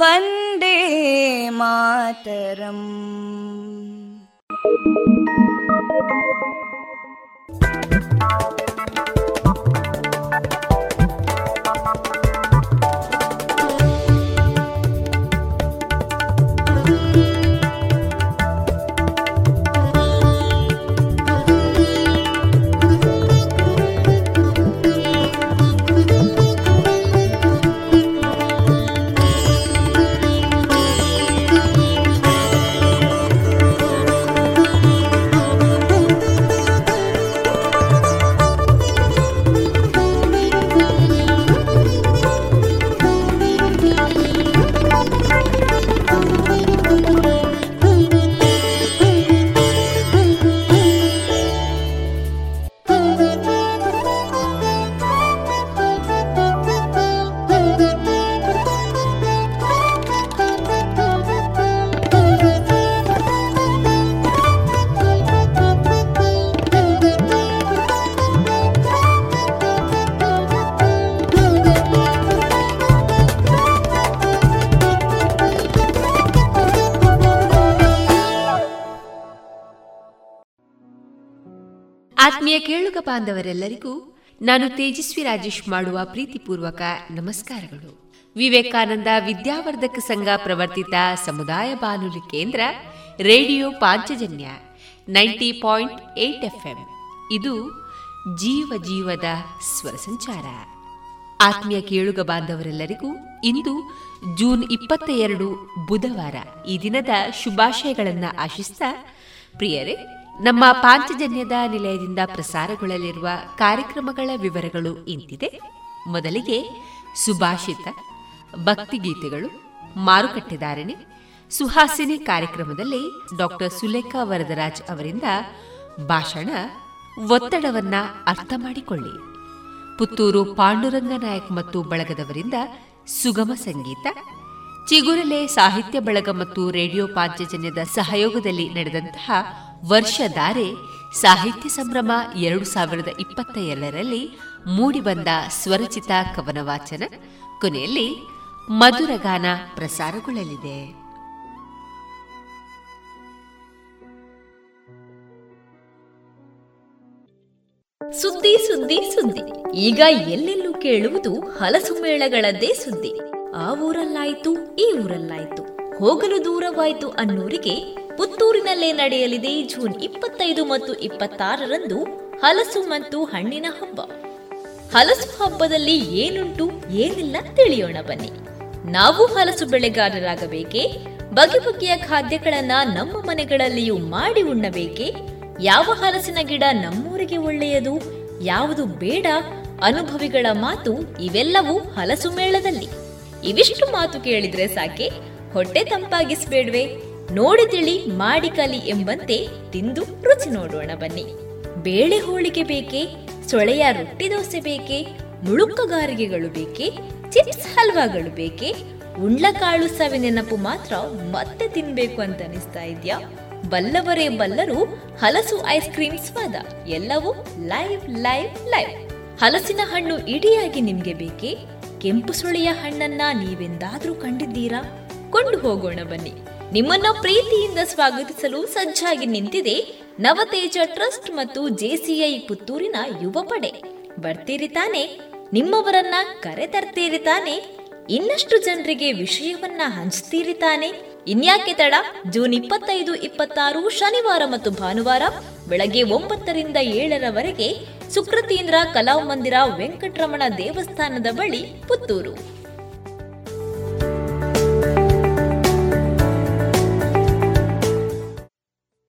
वन्दे मातरम् ಆತ್ಮೀಯ ಕೇಳುಗ ಬಾಂಧವರೆಲ್ಲರಿಗೂ ನಾನು ತೇಜಸ್ವಿ ರಾಜೇಶ್ ಮಾಡುವ ಪ್ರೀತಿಪೂರ್ವಕ ನಮಸ್ಕಾರಗಳು. ವಿವೇಕಾನಂದ ವಿದ್ಯಾವರ್ಧಕ ಸಂಘ ಪ್ರವರ್ತಿತ ಸಮುದಾಯ ಬಾನುಲಿ ಕೇಂದ್ರ radio Panchajanya ninety point eight ಇದು ಜೀವ ಜೀವದ ಸ್ವರ ಸಂಚಾರ. ಆತ್ಮೀಯ ಕೇಳುಗ ಬಾಂಧವರೆಲ್ಲರಿಗೂ ಇಂದು ಜೂನ್ ಇಪ್ಪತ್ತ ಎರಡು ಬುಧವಾರ ಈ ದಿನದ ಶುಭಾಶಯಗಳನ್ನು ಆಶಿಸ್ತಾ, ಪ್ರಿಯರೇ ನಮ್ಮ ಪಾಂಚಜನ್ಯದ ನಿಲಯದಿಂದ ಪ್ರಸಾರಗೊಳ್ಳಲಿರುವ ಕಾರ್ಯಕ್ರಮಗಳ ವಿವರಗಳು ಇಂತಿದೆ. ಮೊದಲಿಗೆ ಸುಭಾಷಿತ, ಭಕ್ತಿಗೀತೆಗಳು ಮಾರುಕಟ್ಟೆದಾರಣೆ ಸುಹಾಸಿನಿ ಕಾರ್ಯಕ್ರಮದಲ್ಲಿ ಡಾಕ್ಟರ್ ಸುಲೇಖಾ ವರದರಾಜ್ ಅವರಿಂದ ಭಾಷಣ, ಒತ್ತಡವನ್ನ ಅರ್ಥ ಮಾಡಿಕೊಳ್ಳಿ. ಪುತ್ತೂರು ಪಾಂಡುರಂಗ ನಾಯಕ್ ಮತ್ತು ಬಳಗದವರಿಂದ ಸುಗಮ ಸಂಗೀತ, ಚಿಗುರಲೆ ಸಾಹಿತ್ಯ ಬಳಗ ಮತ್ತು ರೇಡಿಯೋ ಪಾಂಚಜನ್ಯದ ಸಹಯೋಗದಲ್ಲಿ ನಡೆದಂತಹ ವರ್ಷಧಾರೆ ಸಾಹಿತ್ಯ ಸಂಭ್ರಮ ಎರಡು ಸಾವಿರದ ಇಪ್ಪತ್ತ ಎರಡರಲ್ಲಿ ಮೂಡಿಬಂದ ಸ್ವರಚಿತ ಕವನ ವಾಚನ ಕೊನೆಯಲ್ಲಿ ಮಧುರಗಾನ ಪ್ರಸಾರಗೊಳ್ಳಲಿದೆ. ಸುದ್ದಿ ಸುದ್ದಿ ಸುದ್ದಿ. ಈಗ ಎಲ್ಲೆಲ್ಲೂ ಕೇಳುವುದು ಹಲಸು ಮೇಳಗಳದ್ದೇ ಸುದ್ದಿ. ಆ ಊರಲ್ಲಾಯ್ತು, ಈ ಊರಲ್ಲಾಯ್ತು. ಹೋಗಲು ದೂರವಾಯ್ತು ಅನ್ನೂರಿಗೆ ಪುತ್ತೂರಿನಲ್ಲೇ ನಡೆಯಲಿದೆ ಜೂನ್ ಇಪ್ಪತ್ತೈದು ಮತ್ತು ಇಪ್ಪತ್ತಾರರಂದು ಹಲಸು ಮತ್ತು ಹಣ್ಣಿನ ಹಬ್ಬ. ಹಲಸು ಹಬ್ಬದಲ್ಲಿ ಏನುಂಟು, ಏನಿಲ್ಲ ತಿಳಿಯೋಣ ಬನ್ನಿ. ನಾವು ಹಲಸು ಬೆಳೆಗಾರರಾಗಬೇಕೇ? ಬಗೆ ಬಗೆಯ ಖಾದ್ಯಗಳನ್ನ ನಮ್ಮ ಮನೆಗಳಲ್ಲಿಯೂ ಮಾಡಿ ಉಣ್ಣಬೇಕೆ? ಯಾವ ಹಲಸಿನ ಗಿಡ ನಮ್ಮೂರಿಗೆ ಒಳ್ಳೆಯದು? ಯಾವುದು ಬೇಡ? ಅನುಭವಿಗಳ ಮಾತು ಇವೆಲ್ಲವೂ ಹಲಸು ಮೇಳದಲ್ಲಿ. ಇವಿಷ್ಟು ಮಾತು ಕೇಳಿದ್ರೆ ಸಾಕೆ? ಹೊಟ್ಟೆ ತಂಪಾಗಿಸ್ಬೇಡ್ವೆ. ನೋಡಿ ತಿಳಿ ಮಾಡಿ ಕಲಿ ಎಂಬಂತೆ ತಿಂದು ರುಚಿ ನೋಡೋಣ ಬನ್ನಿ. ಬೇಳೆ ಹೋಳಿಗೆ ಬೇಕೆ, ಸೊಳೆಯ ರೊಟ್ಟಿ ದೋಸೆ ಬೇಕೆ, ಮುಳುಕಗಾರಿಗೆಗಳು ಬೇಕೆ, ಚಿಪ್ಸ್ ಹಲ್ವಾಗಳು ಬೇಕೆ, ಉಂಡ್ಲಕಾಳು ಸವಿ ನೆನಪು ಮಾತ್ರ ಮತ್ತೆ ತಿನ್ಬೇಕು ಅಂತ ಅನಿಸ್ತಾ ಇದ್ಯಾ? ಬಲ್ಲವರೇ ಬಲ್ಲರು ಹಲಸು ಐಸ್ ಕ್ರೀಮ್ ಸ್ವಾದ, ಎಲ್ಲವೂ ಲೈವ್ ಲೈವ್ ಲೈವ್. ಹಲಸಿನ ಹಣ್ಣು ಇಡಿಯಾಗಿ ನಿಮ್ಗೆ ಬೇಕೆ, ಕೆಂಪು ಸುಳಿಯ ಹಣ್ಣನ್ನ ನೀವೆಂದಾದ್ರೂ ಕಂಡಿದ್ದೀರಾ? ಕೊಂಡು ಹೋಗೋಣ ಬನ್ನಿ. ನಿಮ್ಮನ್ನ ಪ್ರೀತಿಯಿಂದ ಸ್ವಾಗತಿಸಲು ಸಜ್ಜಾಗಿ ನಿಂತಿದೆ ನವತೇಜ ಟ್ರಸ್ಟ್ ಮತ್ತು ಜೆಸಿಐ ಪುತ್ತೂರಿನ ಯುವ ಪಡೆ. ಬರ್ತೀರಿ ತಾನೆ? ನಿಮ್ಮವರನ್ನ ಕರೆ ತರ್ತೀರಿ ತಾನೆ? ಇನ್ನಷ್ಟು ಜನರಿಗೆ ವಿಷಯವನ್ನ ಹಂಚ್ತೀರಿ ತಾನೆ? ಇನ್ಯಾಕೆ ತಡ? ಜೂನ್ ಇಪ್ಪತ್ತೈದು, ಇಪ್ಪತ್ತಾರು, ಶನಿವಾರ ಮತ್ತು ಭಾನುವಾರ ಬೆಳಗ್ಗೆ ಒಂಬತ್ತರಿಂದ ಏಳರವರೆಗೆ ಸುಕೃತೀಂದ್ರ ಕಲಾಮಂದಿರ ವೆಂಕಟರಮಣ ದೇವಸ್ಥಾನದ ಬಳಿ ಪುತ್ತೂರು.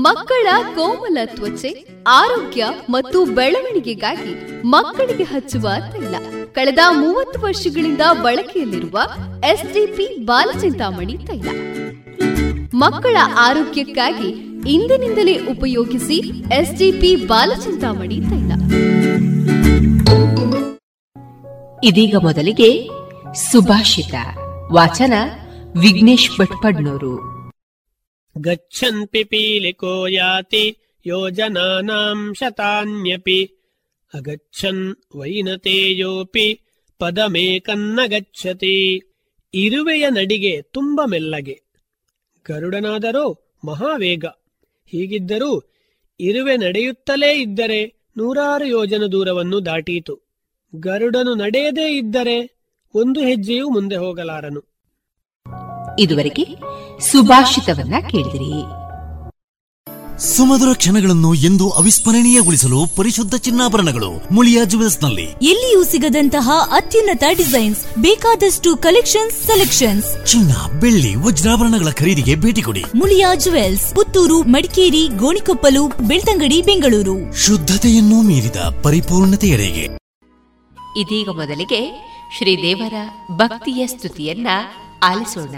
ಮಕ್ಕಳ ಕೋಮಲ ತ್ವಚೆ, ಆರೋಗ್ಯ ಮತ್ತು ಬೆಳವಣಿಗೆಗಾಗಿ ಮಕ್ಕಳಿಗೆ ಹಚ್ಚುವ ತೈಲ. ಕಳೆದ ಮೂವತ್ತು ವರ್ಷಗಳಿಂದ ಬಳಕೆಯಲ್ಲಿರುವ ಎಸ್ಡಿಪಿ ಬಾಲಚಿಂತಾಮಣಿ ತೈಲ. ಮಕ್ಕಳ ಆರೋಗ್ಯಕ್ಕಾಗಿ ಇಂದಿನಿಂದಲೇ ಉಪಯೋಗಿಸಿ ಎಸ್ಡಿಪಿ ಬಾಲಚಿಂತಾಮಣಿ ತೈಲ. ಇದೀಗ ಮೊದಲಿಗೆ ಸುಭಾಷಿತ. ವಾಚನ ವಿಘ್ನೇಶ್ ಭಟ್ಪಡ್ನೂರು. गच्छन् पिपीलिको याति योजनानाम् शतान्यपि अगच्छन् ವೈನತೇಯೋಪಿ ಪದಮೇಕನ್ನ ಗಚ್ಚತಿ ಇರುವೆಯ ನಡಿಗೆ ತುಂಬ ಮೆಲ್ಲಗೆ ಗರುಡನಾದರೋ ಮಹಾವೇಗ ಹೀಗಿದ್ದರೂ ಇರುವೆ ನಡೆಯುತ್ತಲೇ ಇದ್ದರೆ ನೂರಾರು ಯೋಜನ ದೂರವನ್ನು ದಾಟೀತು ಗರುಡನು ನಡೆಯದೇ ಇದ್ದರೆ ಒಂದು ಹೆಜ್ಜೆಯೂ ಮುಂದೆ ಹೋಗಲಾರನು ಇದುವರೆಗೆ ಸುಭಾಷಿತವನ್ನ ಕೇಳಿದಿರಿ. ಸುಮಧುರ ಕ್ಷಣಗಳನ್ನು ಎಂದು ಅವಿಸ್ಮರಣೀಯಗೊಳಿಸಲು ಪರಿಶುದ್ಧ ಚಿನ್ನಾಭರಣಗಳು ಮುಳಿಯಾ ನಲ್ಲಿ ಎಲ್ಲಿಯೂ ಸಿಗದಂತಹ ಅತ್ಯುನ್ನತ ಡಿಸೈನ್ಸ್ ಬೇಕಾದಷ್ಟು ಕಲೆಕ್ಷನ್ಸ್ ಸೆಲೆಕ್ಷನ್ಸ್. ಚಿನ್ನ ಬೆಳ್ಳಿ ವಜ್ರಾಭರಣಗಳ ಖರೀದಿಗೆ ಭೇಟಿ ಕೊಡಿ. ಮುಳಿಯಾ ಜುವೆಲ್ಸ್ ಪುತ್ತೂರು ಮಡಿಕೇರಿ ಗೋಣಿಕೊಪ್ಪಲು ಬೆಳ್ತಂಗಡಿ ಬೆಂಗಳೂರು. ಶುದ್ಧತೆಯನ್ನು ಮೀರಿದ ಪರಿಪೂರ್ಣತೆಯಡೆಗೆ. ಇದೀಗ ಮೊದಲಿಗೆ ಶ್ರೀದೇವರ ಭಕ್ತಿಯ ಸ್ತುತಿಯನ್ನ ಆಲಿಸೋಣ.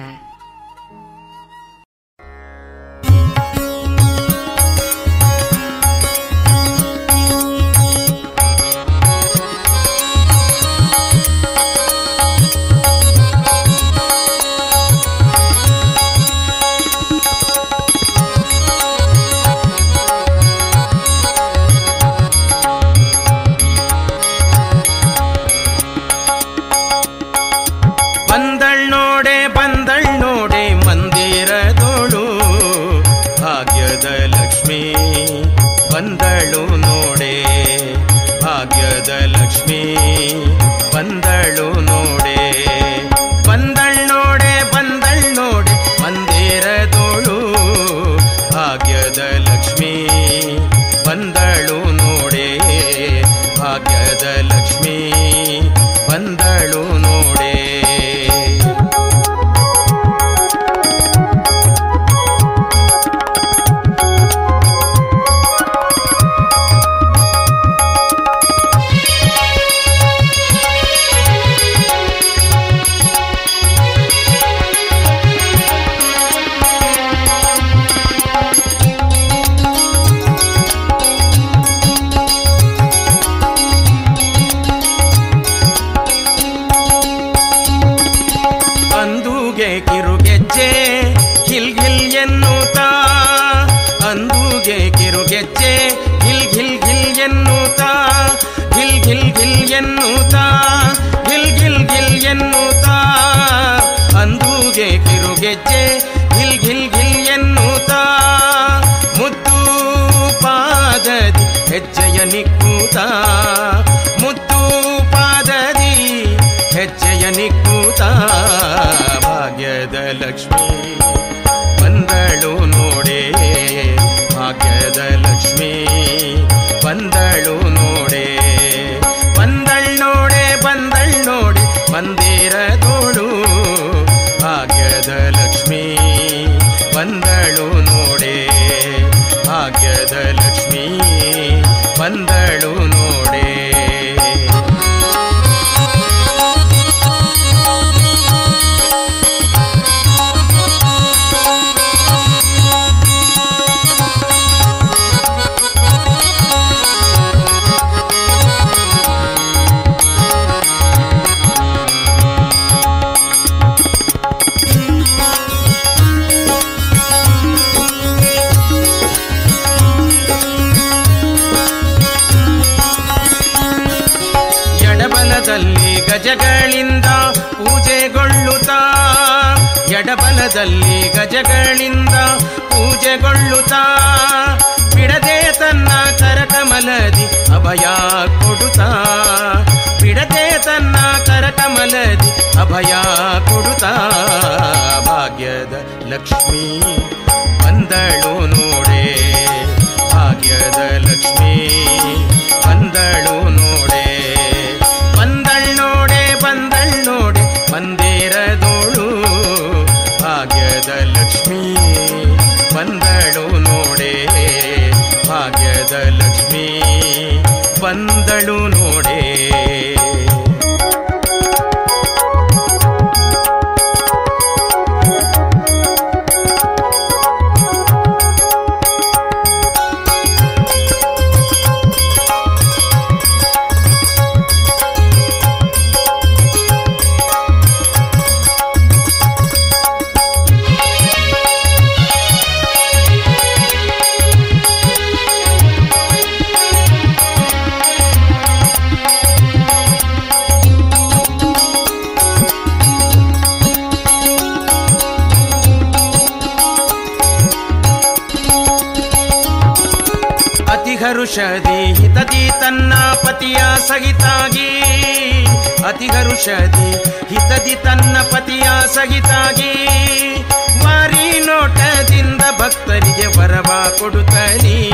ಕೊಡುತ್ತಲೀ?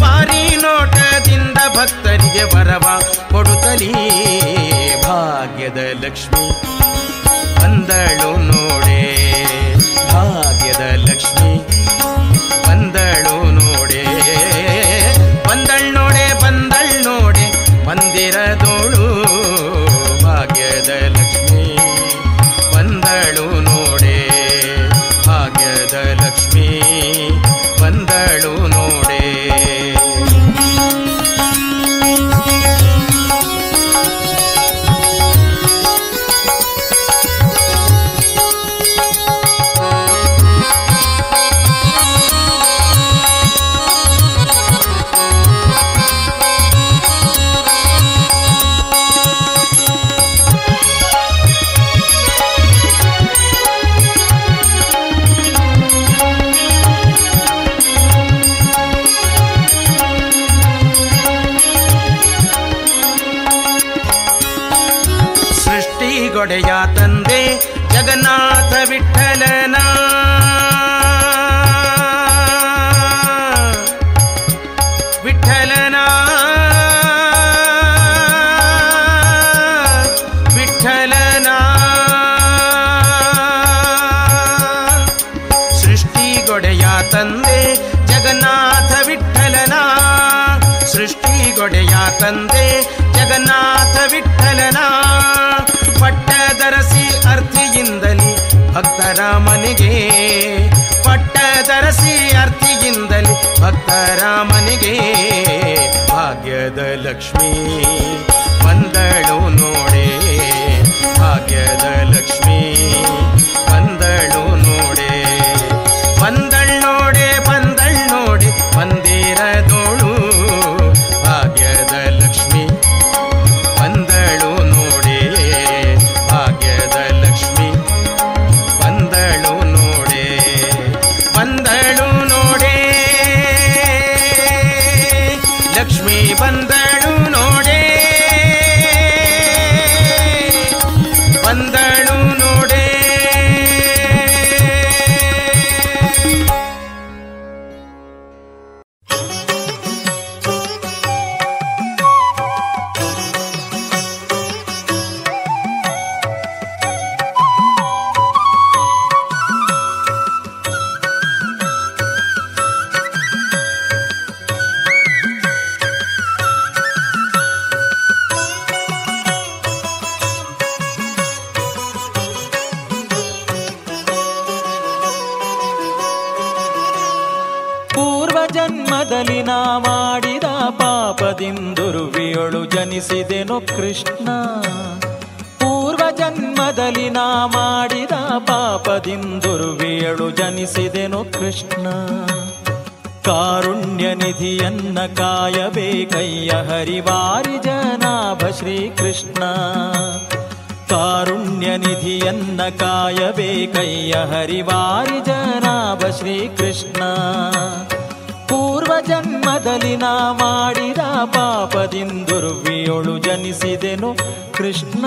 ಮಾರಿ ನೋಟದಿಂದ ಭಕ್ತರಿಗೆ ವರವ ಕೊಡುತ್ತಲೀ? ಭಾಗ್ಯದ ಲಕ್ಷ್ಮಿ ಅಂದಳು ನೋಡಿ. ಭಕ್ತರ ಮನೆಗೆ ಭಾಗ್ಯದ ಲಕ್ಷ್ಮೀ. ಬಂದಳು ನೋಡೆ ಭಾಗ್ಯದ ಲಕ್ಷ್ಮೀ. ಜನ್ಮದಲ್ಲಿ ನಾ ಮಾಡಿದ ಪಾಪದಿಂದುರುವಿಯೊಳು ಜನಿಸಿದೆನು ಕೃಷ್ಣ. ಪೂರ್ವ ಜನ್ಮದಲ್ಲಿ ನಾ ಮಾಡಿದ ಪಾಪದಿಂದುರುವಿಯಳು ಜನಿಸಿದೆನು ಕೃಷ್ಣ. ಕಾರುಣ್ಯ ನಿಧಿಯನ್ನ ಕಾಯಬೇಕಯ್ಯ ಹರಿವಾರಿ ಜನಾಭ ಶ್ರೀಕೃಷ್ಣ. ಕಾರುಣ್ಯ ನಿಧಿಯನ್ನ ಕಾಯಬೇಕಯ್ಯ ಹರಿವಾರಿ ಜನಾಭ ಶ್ರೀಕೃಷ್ಣ. ಪೂರ್ವ ಜನ್ಮದಲ್ಲಿ ನಾ ಮಾಡಿದ ಪಾಪದಿಂದುರ್ವಿಯೊಳು ಜನಿಸಿದೆನು ಕೃಷ್ಣ.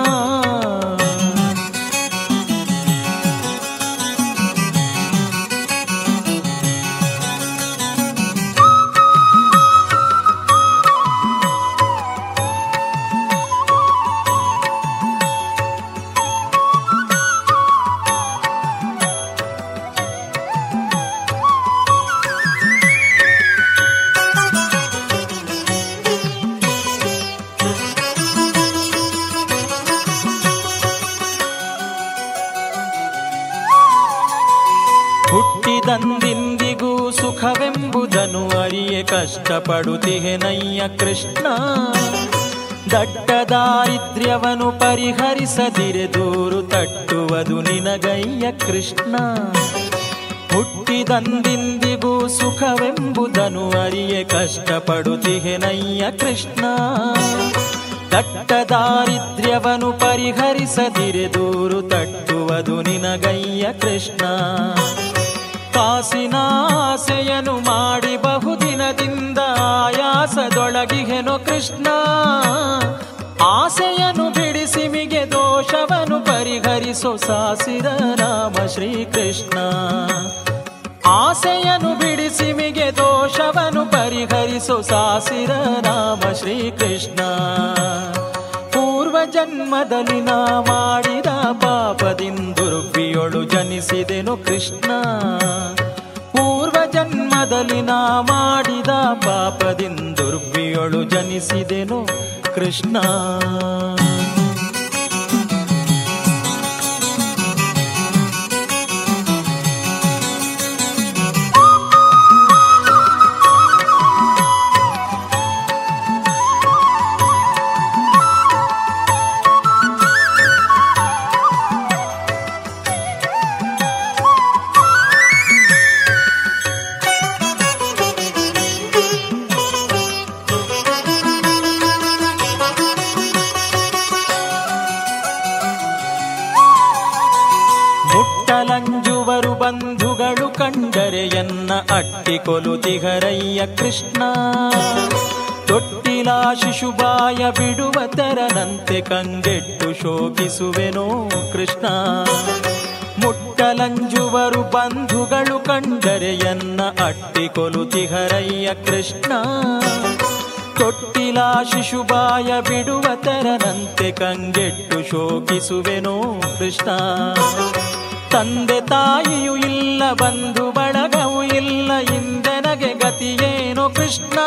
ಕಷ್ಟಪಡುತ್ತಿಹೆನಯ್ಯ ಕೃಷ್ಣ. ದಟ್ಟ ದಾರಿದ್ರ್ಯವನ್ನು ಪರಿಹರಿಸದಿರೆ ದೂರು ತಟ್ಟುವುದು ನಿನಗಯ್ಯ ಕೃಷ್ಣ. ಹುಟ್ಟಿದಂದಿಂದಿಗೂ ಸುಖವೆಂಬುದನ್ನು ಅರಿಯೆ ಕಷ್ಟಪಡುತ್ತಿಹೆನಯ್ಯ ಕೃಷ್ಣ. ದಟ್ಟ ದಾರಿದ್ರ್ಯವನ್ನು ಪರಿಹರಿಸದಿರೆ ದೂರು ತಟ್ಟುವುದು ನಿನಗಯ್ಯ ಕೃಷ್ಣ. ಕಾಸಿನ ಆಸೆಯನು ಬಹುದಿನದಿಂದ ಕೃಷ್ಣ. ಆಸೆಯನು ಬಿಡಿಸಿ ಮಿಗೆ ದೋಷವನು ಪರಿಹರಿಸೋ ಸಾಸಿರ ನಾಮ ಶ್ರೀಕೃಷ್ಣ. ಆಸೆಯನು ಬಿಡಿಸಿ ಮಿಗೆ ದೋಷವನ್ನು ಪರಿಹರಿಸೋ ಸಾಸಿರ ರಾಮ ಶ್ರೀಕೃಷ್ಣ. ಪೂರ್ವ ಜನ್ಮದಲ್ಲಿ ನಾ ಮಾಡಿದ ಪಾಪದಿಂದುರುಪಿಯೊಳು ಜನಿಸಿದೆನು ಕೃಷ್ಣ. ಜನ್ಮದಲ್ಲಿ ನಾ ಮಾಡಿದ ಪಾಪದಿಂದುರ್ವಿಯೊಳು ಜನಿಸಿದೆನು ಕೃಷ್ಣ. ಕಂಡರೆ ಎನ್ನ ಅಟ್ಟಿಕೊಲು ತಿಗರಯ್ಯ ಕೃಷ್ಣ. ತೊಟ್ಟಿಲ ಶಿಶುಬಾಯ ಬಿಡುವ ತೆರನಂತೆ ಕಂಗೆಟ್ಟು ಶೋಕಿಸುವೆನೋ ಕೃಷ್ಣ. ಮುಟ್ಟಲಂಜುವರು ಬಂಧುಗಳು ಕಂಡರೆ ಎನ್ನ ಅಟ್ಟಿಕೊಲುತಿಹರಯ್ಯ ಕೃಷ್ಣ. ತೊಟ್ಟಿಲ ಶಿಶುಬಾಯ ಬಿಡುವ ತೆರನಂತೆ ಕಂಗೆಟ್ಟು ಶೋಕಿಸುವೆನೋ ಕೃಷ್ಣ. ತಂದೆ ತಾಯಿಯು ಇಲ್ಲ ಬಂಧು ಗತಿಯೇನೋ ಕೃಷ್ಣ?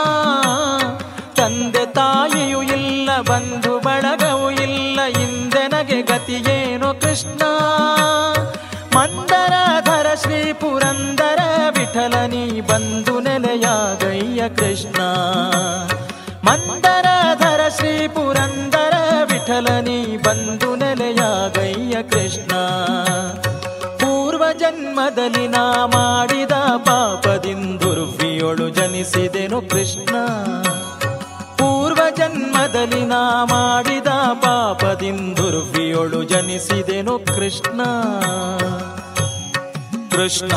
ತಂದೆ ತಾಯಿಯೂ ಇಲ್ಲ, ಬಂಧು ಬಳಗವೂ ಇಲ್ಲ, ಇಂದೆನಗೆ ಗತಿಯೇನು ಕೃಷ್ಣ? ಮಂದರಧರ ಶ್ರೀ ಪುರಂದರ ವಿಠಲನಿ ಬಂಧು ನೆಲೆಯಾಗಯ್ಯ ಕೃಷ್ಣ. ಮಂದರಧರ ಶ್ರೀ ಪುರಂದರ ವಿಠಲನಿ ಬಂಧು ನೆಲೆಯಾಗಯ್ಯ ಕೃಷ್ಣ. ಪೂರ್ವ ಜನ್ಮದಲ್ಲಿ ನಾ ಮಾಡಿದ ಪಾಪದಿಂದುರ್ವಿಯೊಳು ಜನಿಸಿದೆನು ಕೃಷ್ಣ. ಪೂರ್ವ ಜನ್ಮದಲ್ಲಿ ನಾ ಮಾಡಿದ ಪಾಪದಿಂದುರ್ವಿಯೊಳು ಜನಿಸಿದೆನು ಕೃಷ್ಣ. ಕೃಷ್ಣ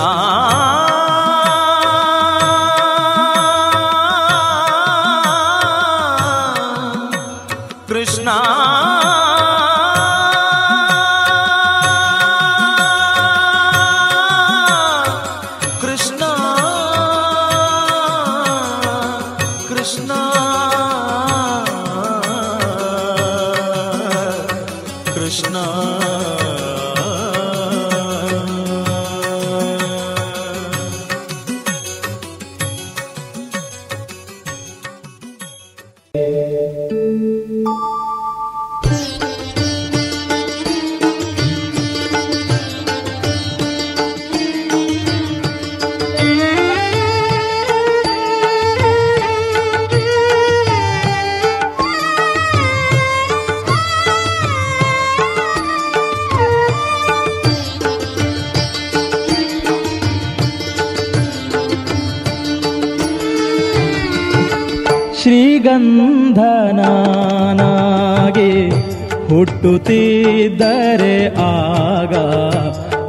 ಹುಟ್ಟುತ್ತಿದ್ದರೆ ಆಗ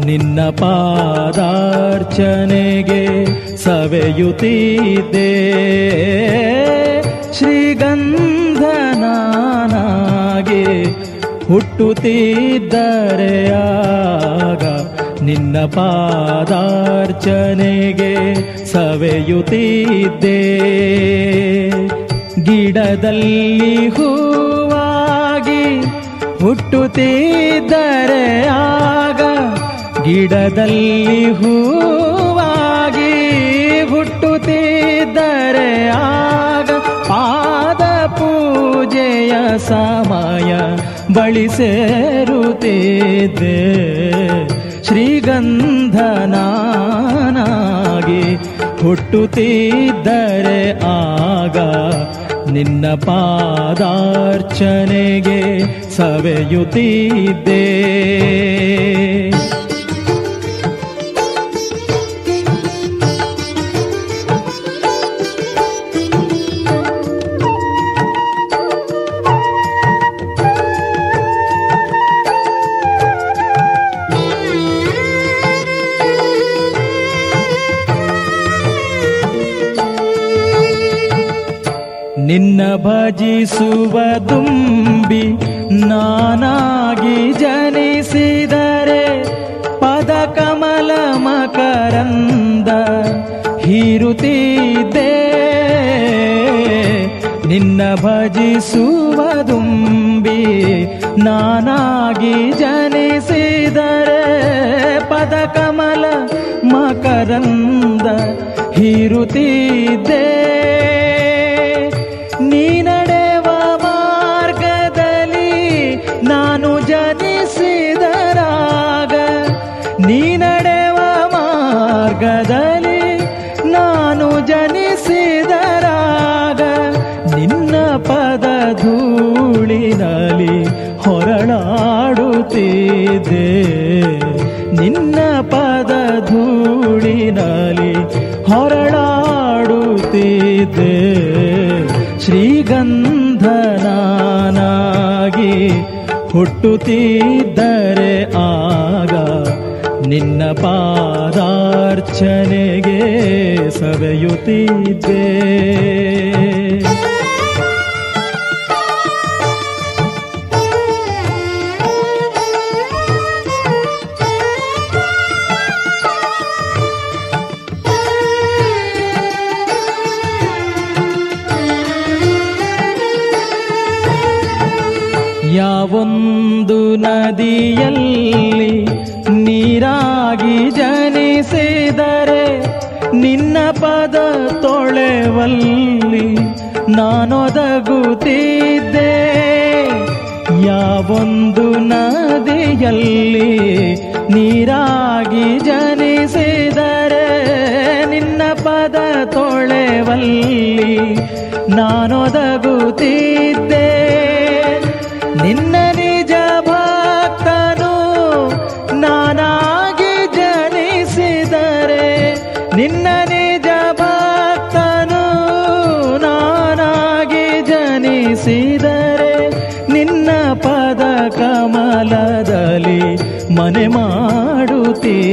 ನಿನ್ನ ಪಾದಾರ್ಚನೆಗೆ ಸವೆಯುತ್ತಿದ್ದೆ. ಶ್ರೀಗಂಧನಾಗೆ ಹುಟ್ಟುತ್ತಿದ್ದರೆ ಆಗ ನಿನ್ನ ಪಾದಾರ್ಚನೆಗೆ ಸವೆಯುತ್ತಿದ್ದೆ. ಗಿಡದಲ್ಲಿ ಹೂವಾಗಿ ಹುಟ್ಟುತ್ತಿದ್ದರೆ ಆಗ ಗಿಡದಲ್ಲಿ ಹೂವಾಗಿ ಹುಟ್ಟುತ್ತಿದ್ದರೆ ಆಗ ಪಾದ ಪೂಜೆಯ ಸಮಯ ಬಳಿ ಸೇರುತ್ತಿದ್ದೆ ಶ್ರೀಗಂಧನಾಗಿ ಹುಟ್ಟುತ್ತಿದ್ದರೆ ಆಗ ನಿನ್ನ ಪಾದಾರ್ಚನೆಗೆ ಸವೆಯುತ್ತಿದ್ದೆ. ಭಜಿಸುವ ತುಂಬಿ ನಾನಾಗಿ ಜನಿಸಿದರೆ ಪದ ಕಮಲ ಮಕರಂದ ಹೀರುತ್ತಿದ್ದೆ. ನಿನ್ನ ಭಜಿಸುವ ತುಂಬಿ ನಾನಾಗಿ ಜನಿಸಿದರೆ ಪದ ಕಮಲ ಮಕರಂದ ಹೀರುತ್ತಿದ್ದೆ. ನಿನ್ನ ಪದ ಧೂಳಿನಲ್ಲಿ ಹೊರಳಾಡುತ್ತಿದ್ದೆ. ಶ್ರೀಗಂಧನಾಗಿ ಹುಟ್ಟುತ್ತಿದ್ದರೆ ಆಗ ನಿನ್ನ ಪಾದಾರ್ಚನೆಗೆ ಸವೆಯುತ್ತಿದ್ದೆ. ಪದ ತೊಳೆವಲ್ಲಿ ನಾನೊದಗುತ್ತಿದ್ದೆ. ಯಾವೊಂದು ನದಿಯಲ್ಲಿ ನೀರಾಗಿ ಜನಿಸಿದರೆ ನಿನ್ನ ಪದ ತೊಳೆವಲ್ಲಿ ನಾನೊದಗುತ್ತಿದ್ದೆ.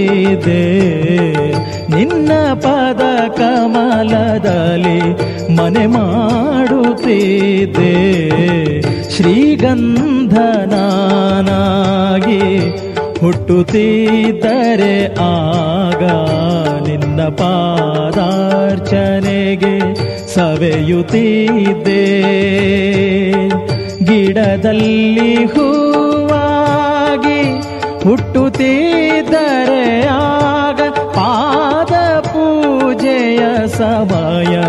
ಮಾಡುತ್ತಿದ್ದೆ ನಿನ್ನ ಪದ ಕಮಲದಲ್ಲಿ ಮನೆ ಮಾಡುತ್ತಿದೆ ಶ್ರೀಗಂಧನಾಗಿ ಹುಟ್ಟುತ್ತಿದ್ದರೆ ಆಗ ನಿನ್ನ ಪಾದಾರ್ಚನೆಗೆ ಸವೆಯುತ್ತಿದ್ದೆ. ಗಿಡದಲ್ಲಿ ಹೂವಾಗಿ ಹುಟ್ಟುತ್ತಿದ್ದರೆ ಸಮಯ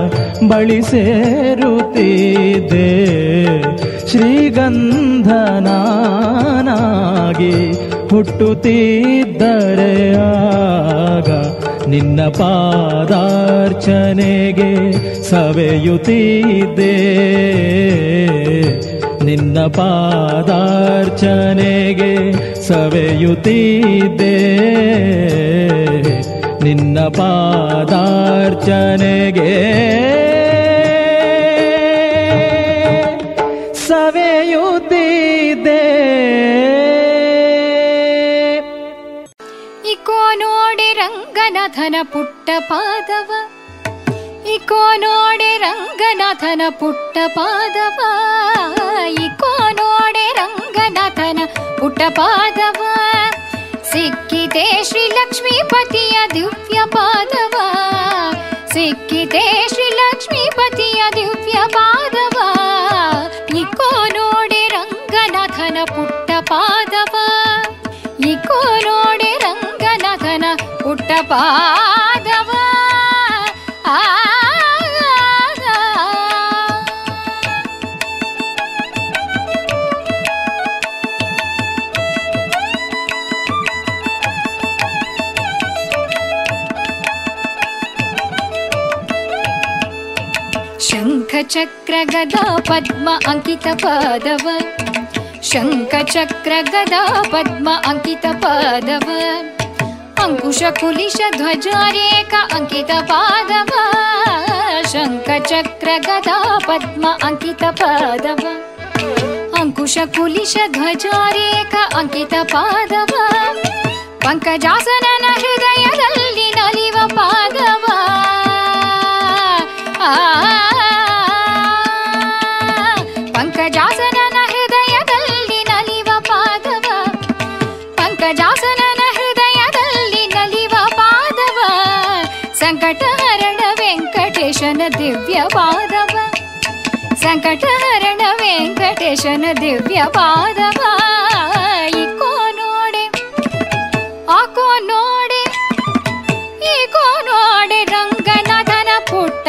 ಬಳಿ ಸೇರುತ್ತಿದ್ದೆ. ಶ್ರೀಗಂಧನಾಗಿ ಹುಟ್ಟುತ್ತಿದ್ದರೆ ಆಗ ನಿನ್ನ ಪಾದಾರ್ಚನೆಗೆ ಸವೆಯುತ್ತಿದ್ದೆ. ನಿನ್ನ ಪಾದಾರ್ಚನೆಗೆ ಸವೆಯುತ್ತಿದ್ದೆ. ನಿನ್ನ ಪಾದಾರ್ಚನೆಗೆ. ಸವೆಯುತ್ತಿದ್ದೆ. ಇಕೋ ನೋಡಿ ರಂಗನಾಥನ ಪುಟ್ಟ ಪಾದವ. ಇಕೋ ನೋಡಿ ರಂಗನಾಥನ ಪುಟ್ಟ ಪಾದವ. ಇಕೋ ನೋಡಿ ರಂಗನಾಥನ ಪುಟ್ಟ ಪಾದವ. ಸಿಕ್ಕಿದೆ ಶ್ರೀ ಲಕ್ಷ್ಮೀಪತಿಯ ದಿವ್ಯ ಪಾದವ ಸಿಕ್ಕಿದೆ ಶ್ರೀ ಲಕ್ಷ್ಮೀಪತಿಯ ದಿವ್ಯ ಪಾದವ ಇಕೋ ನೋಡಿ ರಂಗನಾಥನ ಪುಟ್ಟ ಪಾದವ ಇಕೋ ನೋಡಿ ರಂಗನಾಥನ ಪುಟ್ಟ ಪಾದವ ಆ शङ्खचक्रगदा पद्म अङ्कितपादव। शङ्खचक्रगदा पद्म अङ्कितपादव। पदव अङ्कितपादव। शङ्खचक्रगदा पद्म अङ्कितपादव। शङ्कचक्रगदा अङ्कितपादव। अङ्कित पदव नलिव पादव। ವೆಂಕಟೇಶನ ದಿವ್ಯ ಪಾದವ ಸಂಕಟಹರಣ ವೆಂಕಟೇಶನ ದಿವ್ಯ ಪಾದವ ಇಕೋ ನೋಡೆ ಆಕೋ ನೋಡೆ ಈಕೋ ನೋಡೆ ರಂಗನಾಥನ ಪುಟ್ಟ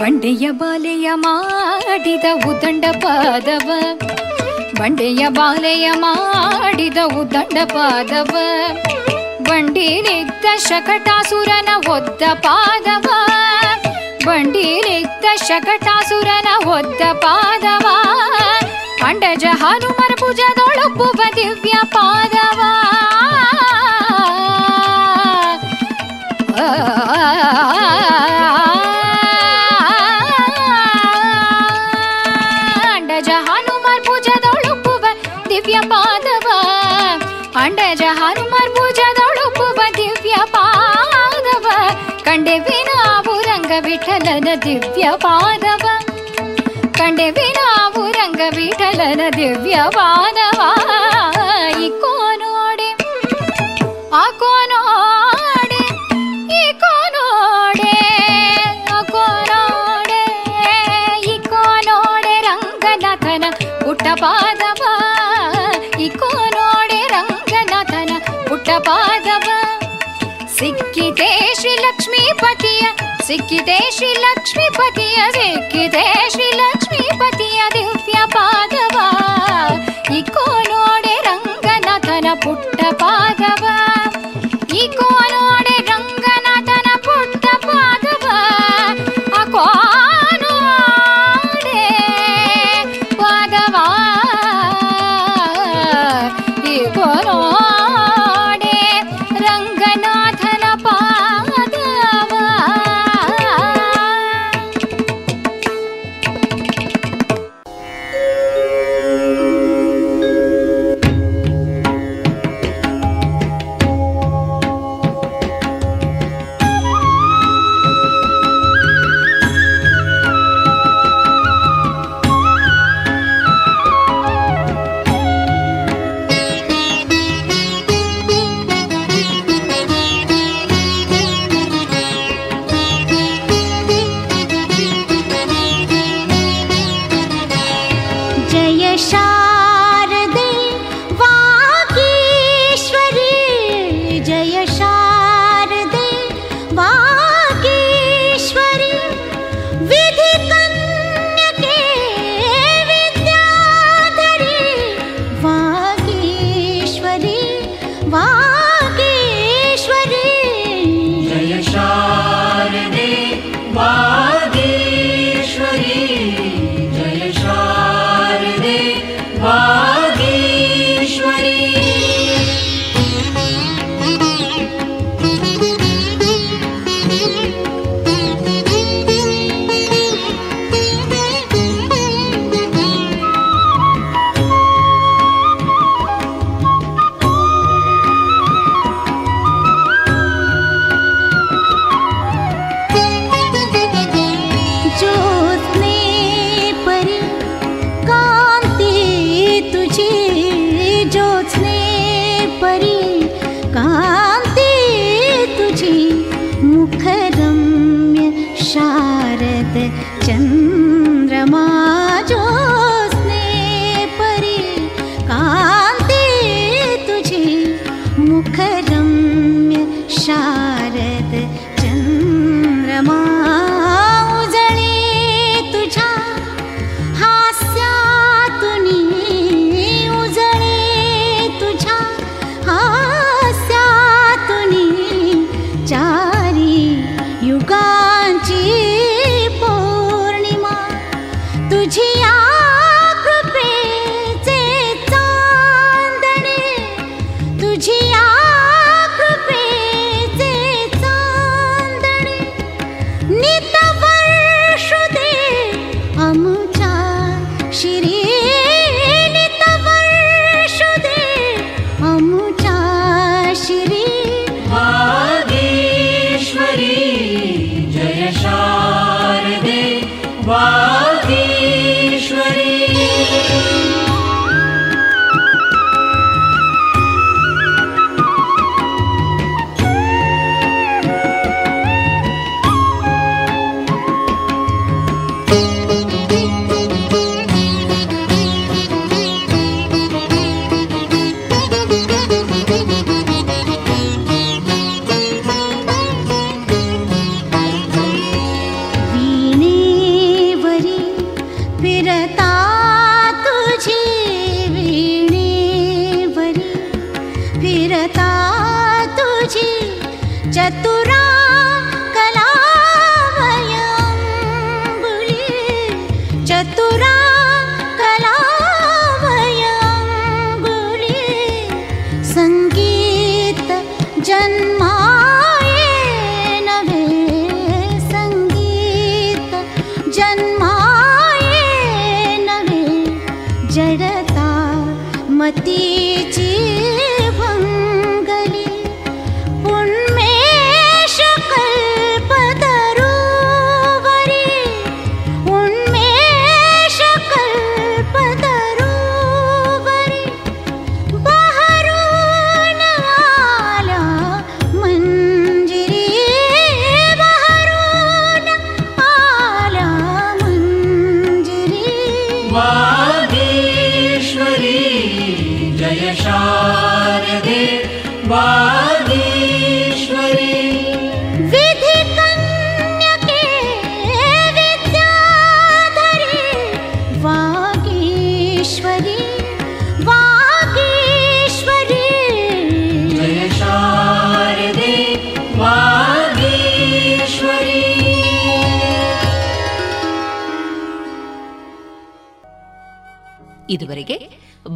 ಬಂಡೆಯ ಬಾಲೆಯ ಮಾಡಿದ ಉದಂಡ ಪಾದವ ಬಂಡೆಯ ಬಾಲೆಯ ಮಾಡಿದ ಉದಂಡ ಪಾದವ ಬಂಡಿಲಿದ್ದ ಶಕಟಾಸುರನ ಒದ್ದ ಪಾದವ ಬಂಡಿಲಿದ್ದ ಶಕಟಾಸುರನ ಒದ್ದ ಪಾದವ ಅಂಡಜ ಹನುಮರ ಭುಜದೊಳಪ್ಪುವ ದಿವ್ಯ ಪಾದವ ಅಂಡಜ ಸಜಹಾರು ಮರ್ಬೂಜದೊಳುಪುವ ದಿವ್ಯ ಪಾದವ ಕಂಡೆ ವಿನಾವು ರಂಗ ವಿಠಲನ ದಿವ್ಯ ಪಾದವ ಕಂಡೆ ವಿನಾವು ರಂಗ ವಿಠಲನ ದಿವ್ಯ ಪಾದವ ಇಕ್ಕೋ ನೋಡಿ ಆಕೋ अष्टपादव सिक्किते श्रीलक्ष्मीपतिय सिक्किते श्रीलक्ष्मीपतिय श्री लक्ष्मीपति श्री लक्ष्मीपति अक्ष्मीपति दिव्या पादवाडे इको नोडे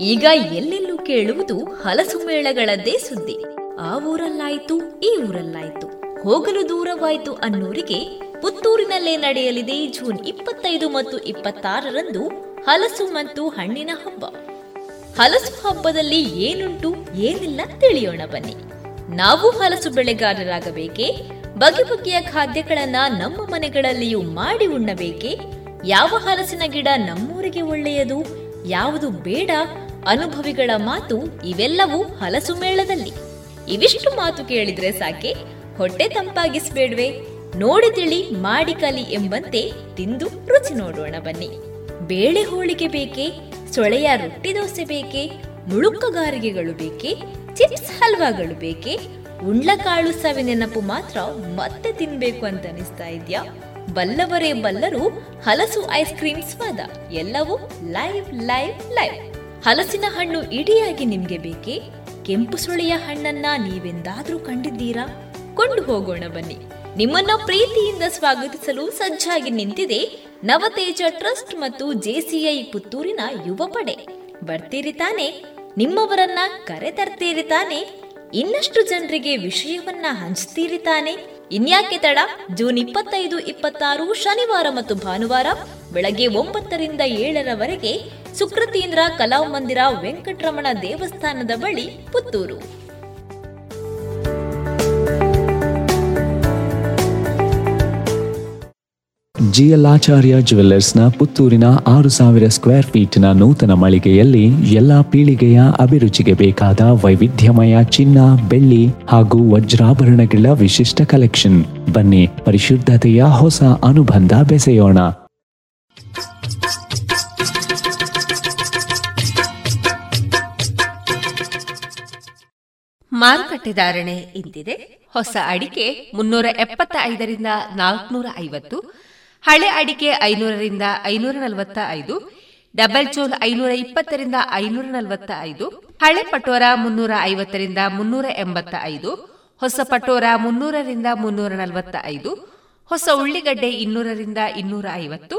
ಈಗ ಎಲ್ಲೆಲ್ಲೂ ಕೇಳುವುದು ಹಲಸು ಮೇಳಗಳದ್ದೇ ಸುದ್ದಿ. ಆ ಊರಲ್ಲಾಯ್ತು, ಈ ಊರಲ್ಲಾಯ್ತು. ಹೋಗಲು ದೂರವಾಯ್ತು ಅನ್ನೋರಿಗೆ ಪುತ್ತೂರಿನಲ್ಲೇ ನಡೆಯಲಿದೆ ಜೂನ್ ಇಪ್ಪತ್ತೈದು ಮತ್ತು ಇಪ್ಪತ್ತಾರರಂದು ಹಲಸು ಮತ್ತು ಹಣ್ಣಿನ ಹಬ್ಬ. ಹಲಸು ಹಬ್ಬದಲ್ಲಿ ಏನುಂಟು, ಏನಿಲ್ಲ ತಿಳಿಯೋಣ ಬನ್ನಿ. ನಾವು ಹಲಸು ಬೆಳೆಗಾರರಾಗಬೇಕೇ? ಬಗೆ ಬಗೆಯ ಖಾದ್ಯಗಳನ್ನ ನಮ್ಮ ಮನೆಗಳಲ್ಲಿಯೂ ಮಾಡಿ ಉಣ್ಣಬೇಕೆ? ಯಾವ ಹಲಸಿನ ಗಿಡ ನಮ್ಮೂರಿಗೆ ಒಳ್ಳೆಯದು? ಯಾವುದು ಬೇಡ? ಅನುಭವಿಗಳ ಮಾತು ಇವೆಲ್ಲವೂ ಹಲಸು ಮೇಳದಲ್ಲಿ. ಇವಿಷ್ಟು ಮಾತು ಕೇಳಿದ್ರೆ ಸಾಕೆ? ಹೊಟ್ಟೆ ತಂಪಾಗಿಸ್ಬೇಡ್ವೆ. ನೋಡಿ ತಿಳಿ, ಮಾಡಿ ಕಲಿ ಎಂಬಂತೆ ತಿಂದು ರುಚಿ ನೋಡೋಣ ಬನ್ನಿ. ಬೇಳೆ ಹೋಳಿಗೆ ಬೇಕೆ? ಸೊಳೆಯ ರೊಟ್ಟಿ ದೋಸೆ ಬೇಕೆ? ಮುಳುಕಗಾರಿಗೆಗಳು ಬೇಕೆ? ಚಿಪ್ಸ್ ಹಲ್ವಾಗಳು ಬೇಕೆ? ಉಂಡ್ಲಕಾಳು ಸವಿ ನೆನಪು ಮಾತ್ರ ಮತ್ತೆ ತಿನ್ಬೇಕು ಅಂತ ಅನಿಸ್ತಾ ಇದ್ಯಾ? ಬಲ್ಲವರೇ ಬಲ್ಲರು ಹಲಸು ಐಸ್ ಕ್ರೀಮ್ ಸ್ವಾದ. ಎಲ್ಲವೂ ಲೈವ್ ಲೈವ್ ಲೈವ್. ಹಲಸಿನ ಹಣ್ಣು ಇಡಿಯಾಗಿ ನಿಮ್ಗೆ ಬೇಕೆ? ಕೆಂಪು ಸುಳಿಯ ಹಣ್ಣನ್ನ ನೀವೆಂದಾದ್ರೂ ಕಂಡಿದ್ದೀರಾ? ಕೊಂಡು ಹೋಗೋಣ ಬನ್ನಿ. ನಿಮ್ಮನ್ನ ಪ್ರೀತಿಯಿಂದ ಸ್ವಾಗತಿಸಲು ಸಜ್ಜಾಗಿ ನಿಂತಿದೆ ನವತೇಜ ಟ್ರಸ್ಟ್ ಮತ್ತು ಜೆಸಿಐ ಪುತ್ತೂರಿನ ಯುವ ಪಡೆ. ಬರ್ತೀರಿ ತಾನೆ? ನಿಮ್ಮವರನ್ನ ಕರೆ ತರ್ತೀರಿ ತಾನೆ? ಇನ್ನಷ್ಟು ಜನರಿಗೆ ವಿಷಯವನ್ನ ಹಂಚ್ತೀರಿ ತಾನೆ? ಇನ್ಯಾಕೆ ತಡ? ಜೂನ್ ಇಪ್ಪತ್ತೈದು, ಇಪ್ಪತ್ತಾರು, ಶನಿವಾರ ಮತ್ತು ಭಾನುವಾರ ಬೆಳಗ್ಗೆ ಒಂಬತ್ತರಿಂದ ಏಳರವರೆಗೆ ಸುಕೃತೀಂದ್ರ ಕಲಾಮಂದಿರ ವೆಂಕಟರಮಣ ದೇವಸ್ಥಾನದ ಬಳಿ ಪುತ್ತೂರು. ಜಿಎಲ್ ಆಚಾರ್ಯ ಜುವೆಲ್ಲರ್ಸ್ನ ಪುತ್ತೂರಿನ ಆರು ಸಾವಿರ ಸ್ಕ್ವೇರ್ ಫೀಟ್ನ ನೂತನ ಮಳಿಗೆಯಲ್ಲಿ ಎಲ್ಲ ಪೀಳಿಗೆಯ ಅಭಿರುಚಿಗೆ ಬೇಕಾದ ವೈವಿಧ್ಯಮಯ ಚಿನ್ನ, ಬೆಳ್ಳಿ ಹಾಗೂ ವಜ್ರಾಭರಣಗಳ ವಿಶಿಷ್ಟ ಕಲೆಕ್ಷನ್ ಬನ್ನಿ, ಪರಿಶುದ್ಧತೆಯ ಹೊಸ ಅನುಬಂಧ ಬೆಸೆಯೋಣ. ಮಾರುಕಟ್ಟೆ ಧಾರಣೆ ಇಂತಿದೆ. ಹೊಸ ಅಡಿಕೆ ಮುನ್ನೂರ ಎಪ್ಪತ್ತ ಐದರಿಂದ ನಾಲ್ಕನೂರ ಐವತ್ತು ಹಳೆ ಅಡಿಕೆ ಐನೂರರಿಂದ ಐನೂರ ನಲವತ್ತ ಐದು ಡಬಲ್ ಚೋಲ್ ಐನೂರ ಇಪ್ಪತ್ತರಿಂದ ಐನೂರ ನಲವತ್ತ ಐದು ಹಳೆ ಪಟೋರ ಮುನ್ನೂರ ಐವತ್ತರಿಂದ ಮುನ್ನೂರ ಎಂಬತ್ತ ಐದು ಹೊಸ ಪಟೋರ ಮುನ್ನೂರರಿಂದ ಮುನ್ನೂರ ನಲವತ್ತ ಐದು ಹೊಸ ಉಳ್ಳಿಗಡ್ಡೆ ಇನ್ನೂರರಿಂದ ಇನ್ನೂರ ಐವತ್ತು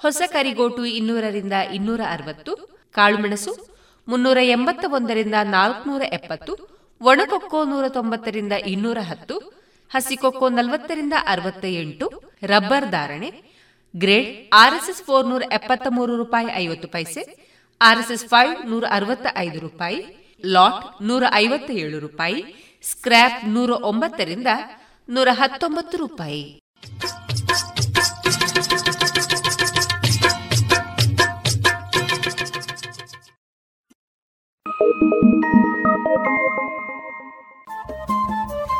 ಹೊಸ ಕರಿಗೋಟು ಇನ್ನೂರರಿಂದ ಇನ್ನೂರ ಅರವತ್ತು ಕಾಳುಮೆಣಸು ಮುನ್ನೂರ ಎಂಬತ್ತ ಒಂದರಿಂದ ನಾಲ್ಕುನೂರ ಎಪ್ಪತ್ತು ಒಣಕೊಕ್ಕೋ ನೂರ ತೊಂಬತ್ತರಿಂದ ಇನ್ನೂರ ಹತ್ತು ಹಸಿಕೊಕ್ಕೋ ನಲವತ್ತರಿಂದ ಅರವತ್ತ ಎಂಟು ರಬ್ಬರ್ ಧಾರಣೆ, ಗ್ರೇಡ್ ಆರ್ಎಸ್ಎಸ್ ಫೋರ್ ನೂರ ಎಪ್ಪತ್ತ ಮೂರು ರೂಪಾಯಿ ಐವತ್ತು ಪೈಸೆ, ಆರ್ಎಸ್ಎಸ್ ಫೈವ್ ನೂರ ಅರವತ್ತ ಐದು ರೂಪಾಯಿ, ಲಾಟ್ ನೂರ ಐವತ್ತ ಏಳು ರೂಪಾಯಿ, ಸ್ಕ್ರ್ಯಾಪ್ ನೂರ ಒಂಬತ್ತರಿಂದ ನೂರ ಹತ್ತೊಂಬತ್ತು ರೂಪಾಯಿ.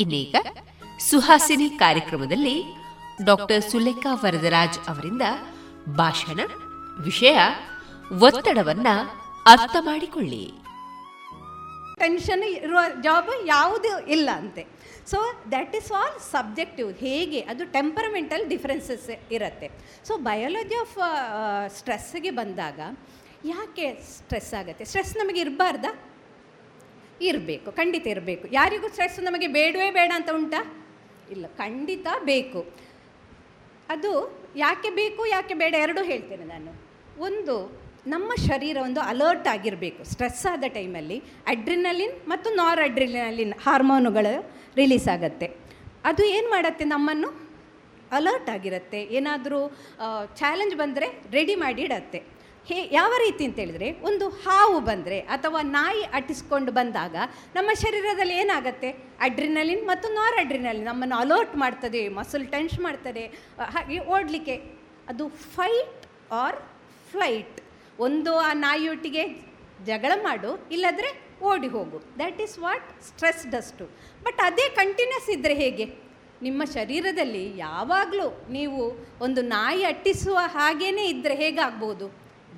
ಇನ್ನೀಗ ಸುಹಾಸಿನಿ ಕಾರ್ಯಕ್ರಮದಲ್ಲಿ ಡಾಕ್ಟರ್ ಸುಲೇಖಾ ವರದರಾಜ್ ಅವರಿಂದ ಭಾಷಣ, ವಿಷಯ, ಒತ್ತಡವನ್ನ ಅರ್ಥ ಮಾಡಿಕೊಳ್ಳಿ. ಟೆನ್ಷನ್ ಇರುವ ಜಾಬ್ ಯಾವುದು ಇಲ್ಲ ಅಂತೆ. So that is all subjective ಹೇಗೆ? ಅದು ಟೆಂಪರಮೆಂಟಲ್ ಡಿಫ್ರೆನ್ಸಸ್ ಇರುತ್ತೆ. ಸೊ ಬಯಾಲಜಿ ಆಫ್ ಸ್ಟ್ರೆಸ್ಗೆ ಬಂದಾಗ ಯಾಕೆ ಸ್ಟ್ರೆಸ್ ಆಗುತ್ತೆ? ಸ್ಟ್ರೆಸ್ ನಮಗೆ ಇರಬಾರ್ದಾ? ಇರಬೇಕು, ಖಂಡಿತ ಇರಬೇಕು. ಯಾರಿಗೂ ಸ್ಟ್ರೆಸ್ ನಮಗೆ ಬೇಡವೇ ಬೇಡ ಅಂತ ಉಂಟಾ? ಇಲ್ಲ, ಖಂಡಿತ ಬೇಕು. ಅದು ಯಾಕೆ ಬೇಕು, ಯಾಕೆ ಬೇಡ ಎರಡೂ ಹೇಳ್ತೇನೆ ನಾನು. ಒಂದು, ನಮ್ಮ ಶರೀರ ಒಂದು ಅಲರ್ಟ್ ಆಗಿರಬೇಕು. ಸ್ಟ್ರೆಸ್ ಆದ ಟೈಮಲ್ಲಿ ಅಡ್ರಿನಲಿನ್ ಮತ್ತು ನಾರ್ ಅಡ್ರಿನಲಿನ್ ಹಾರ್ಮೋನುಗಳು ರಿಲೀಸ್ ಆಗುತ್ತೆ. ಅದು ಏನು ಮಾಡುತ್ತೆ ನಮ್ಮನ್ನು? ಅಲರ್ಟ್ ಆಗಿರುತ್ತೆ. ಏನಾದರೂ ಚಾಲೆಂಜ್ ಬಂದರೆ ರೆಡಿ ಮಾಡಿ ಇಡತ್ತೆ. ಹೇ, ಯಾವ ರೀತಿ ಅಂತ ಹೇಳಿದ್ರೆ ಒಂದು ಹಾವು ಬಂದರೆ ಅಥವಾ ನಾಯಿ ಅಟ್ಟಿಸ್ಕೊಂಡು ಬಂದಾಗ ನಮ್ಮ ಶರೀರದಲ್ಲಿ ಏನಾಗುತ್ತೆ? ಅಡ್ರಿನಲಿನ್ ಮತ್ತು ನಾರ್ ಅಡ್ರಿನಲಿನ್ ನಮ್ಮನ್ನು ಅಲರ್ಟ್ ಮಾಡ್ತದೆ ಮಸಲ್ ಟೆನ್ಶ್ ಮಾಡ್ತದೆ. ಹಾಗೆ ಓಡಲಿಕ್ಕೆ. ಅದು ಫೈಟ್ ಆರ್ ಫ್ಲೈಟ್ ಒಂದು ಆ ನಾಯಿಯೊಟ್ಟಿಗೆ ಜಗಳ ಮಾಡು, ಇಲ್ಲದ್ರೆ ಓಡಿ ಹೋಗು. That is what stress does but ಅದೇ ಕಂಟಿನ್ಯೂಸ್ ಇದ್ದರೆ ಹೇಗೆ? ನಿಮ್ಮ ಶರೀರದಲ್ಲಿ ಯಾವಾಗಲೂ ನೀವು ಒಂದು ನಾಯಿ ಅಟ್ಟಿಸುವ ಹಾಗೇ ಇದ್ದರೆ ಹೇಗಾಗ್ಬೋದು?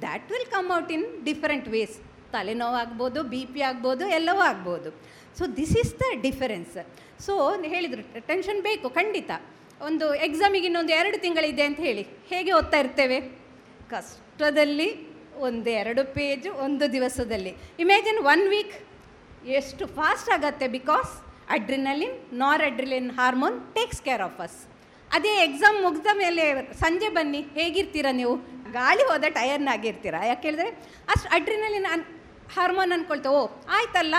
That will come out in different ways ತಲೆನೋವು ಆಗ್ಬೋದು ಬಿ ಪಿ ಆಗ್ಬೋದು, ಎಲ್ಲವೂ ಆಗ್ಬೋದು. So this is the difference so ಹೇಳಿದರು ಟೆನ್ಷನ್ ಬೇಕು, ಖಂಡಿತ. ಒಂದು ಎಕ್ಸಾಮಿಗೆ ಇನ್ನೊಂದು ಎರಡು ತಿಂಗಳಿದೆ ಅಂತ ಹೇಳಿ, ಹೇಗೆ ಓದ್ತಾ ಇರ್ತೇವೆ? ಕಷ್ಟದಲ್ಲಿ ಒಂದು ಎರಡು ಪೇಜು ಒಂದು ದಿವಸದಲ್ಲಿ. ಇಮ್ಯಾಜಿನ್ ಒನ್ ವೀಕ್ ಎಷ್ಟು ಫಾಸ್ಟ್ ಆಗತ್ತೆ because adrenaline nor adrenaline hormone takes care of us ಅದೇ ಎಕ್ಸಾಮ್ ಮುಗ್ದ ಮೇಲೆ, ಸಂಜೆ ಬನ್ನಿ, ಹೇಗಿರ್ತೀರ ನೀವು? ಗಾಳಿ ಹೋದ ಟಯರ್ನಾಗಿರ್ತೀರ ಯಾಕೆ ಹೇಳಿದ್ರೆ ಅಷ್ಟು ಅಡ್ರಿನಲ್ಲಿ ನಾನು ಹಾರ್ಮೋನ್ ಅಂದ್ಕೊಳ್ತೇವೆ ಓ, ಆಯ್ತಲ್ಲ.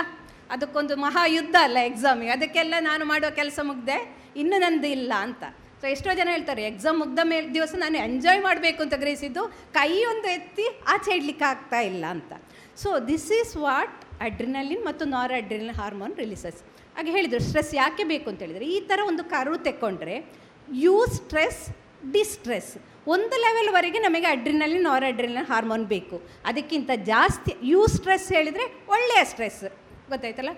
ಅದಕ್ಕೊಂದು ಮಹಾಯುದ್ಧ ಅಲ್ಲ ಎಕ್ಸಾಮಿಗೆ ಅದಕ್ಕೆಲ್ಲ ನಾನು ಮಾಡೋ ಕೆಲಸ ಮುಗ್ದೆ, ಇನ್ನು ನಂದು ಇಲ್ಲ ಅಂತ. ಸೊ ಎಷ್ಟೋ ಜನ ಹೇಳ್ತಾರೆ ಎಕ್ಸಾಮ್ ಮುಗ್ದ ಮೇಲೆ ದಿವಸ ನಾನು ಎಂಜಾಯ್ ಮಾಡಬೇಕು ಅಂತ ಗ್ರಹಿಸಿದ್ದು, ಕೈಯೊಂದು ಎತ್ತಿ ಆಚೆ ಇಡ್ಲಿಕ್ಕೆ ಆಗ್ತಾ ಇಲ್ಲ ಅಂತ. So this is what adrenaline ಮತ್ತು ನಾರ್ ಅಡ್ರಿನಲಿನ್ ಹಾರ್ಮೋನ್ ರಿಲೀಸಸ್ ಹಾಗೆ ಹೇಳಿದರು ಸ್ಟ್ರೆಸ್ ಯಾಕೆ ಬೇಕು? ಅಂತ ಹೇಳಿದರೆ. ಈ ಥರ ಒಂದು ಕರು ತೆಕ್ಕೊಂಡ್ರೆ ಯೂ ಸ್ಟ್ರೆಸ್ ಡಿಸ್ಟ್ರೆಸ್ ಒಂದು ಲೆವೆಲ್ವರೆಗೆ ನಮಗೆ ಅಡ್ರಿನಲಿನ್ ನಾರ್ ಅಡ್ರಿನಲಿನ್ ಹಾರ್ಮೋನ್ ಬೇಕು. ಅದಕ್ಕಿಂತ ಜಾಸ್ತಿ ಯೂ ಸ್ಟ್ರೆಸ್ ಹೇಳಿದರೆ ಒಳ್ಳೆಯ ಸ್ಟ್ರೆಸ್ ಗೊತ್ತಾಯ್ತಲ್ಲ?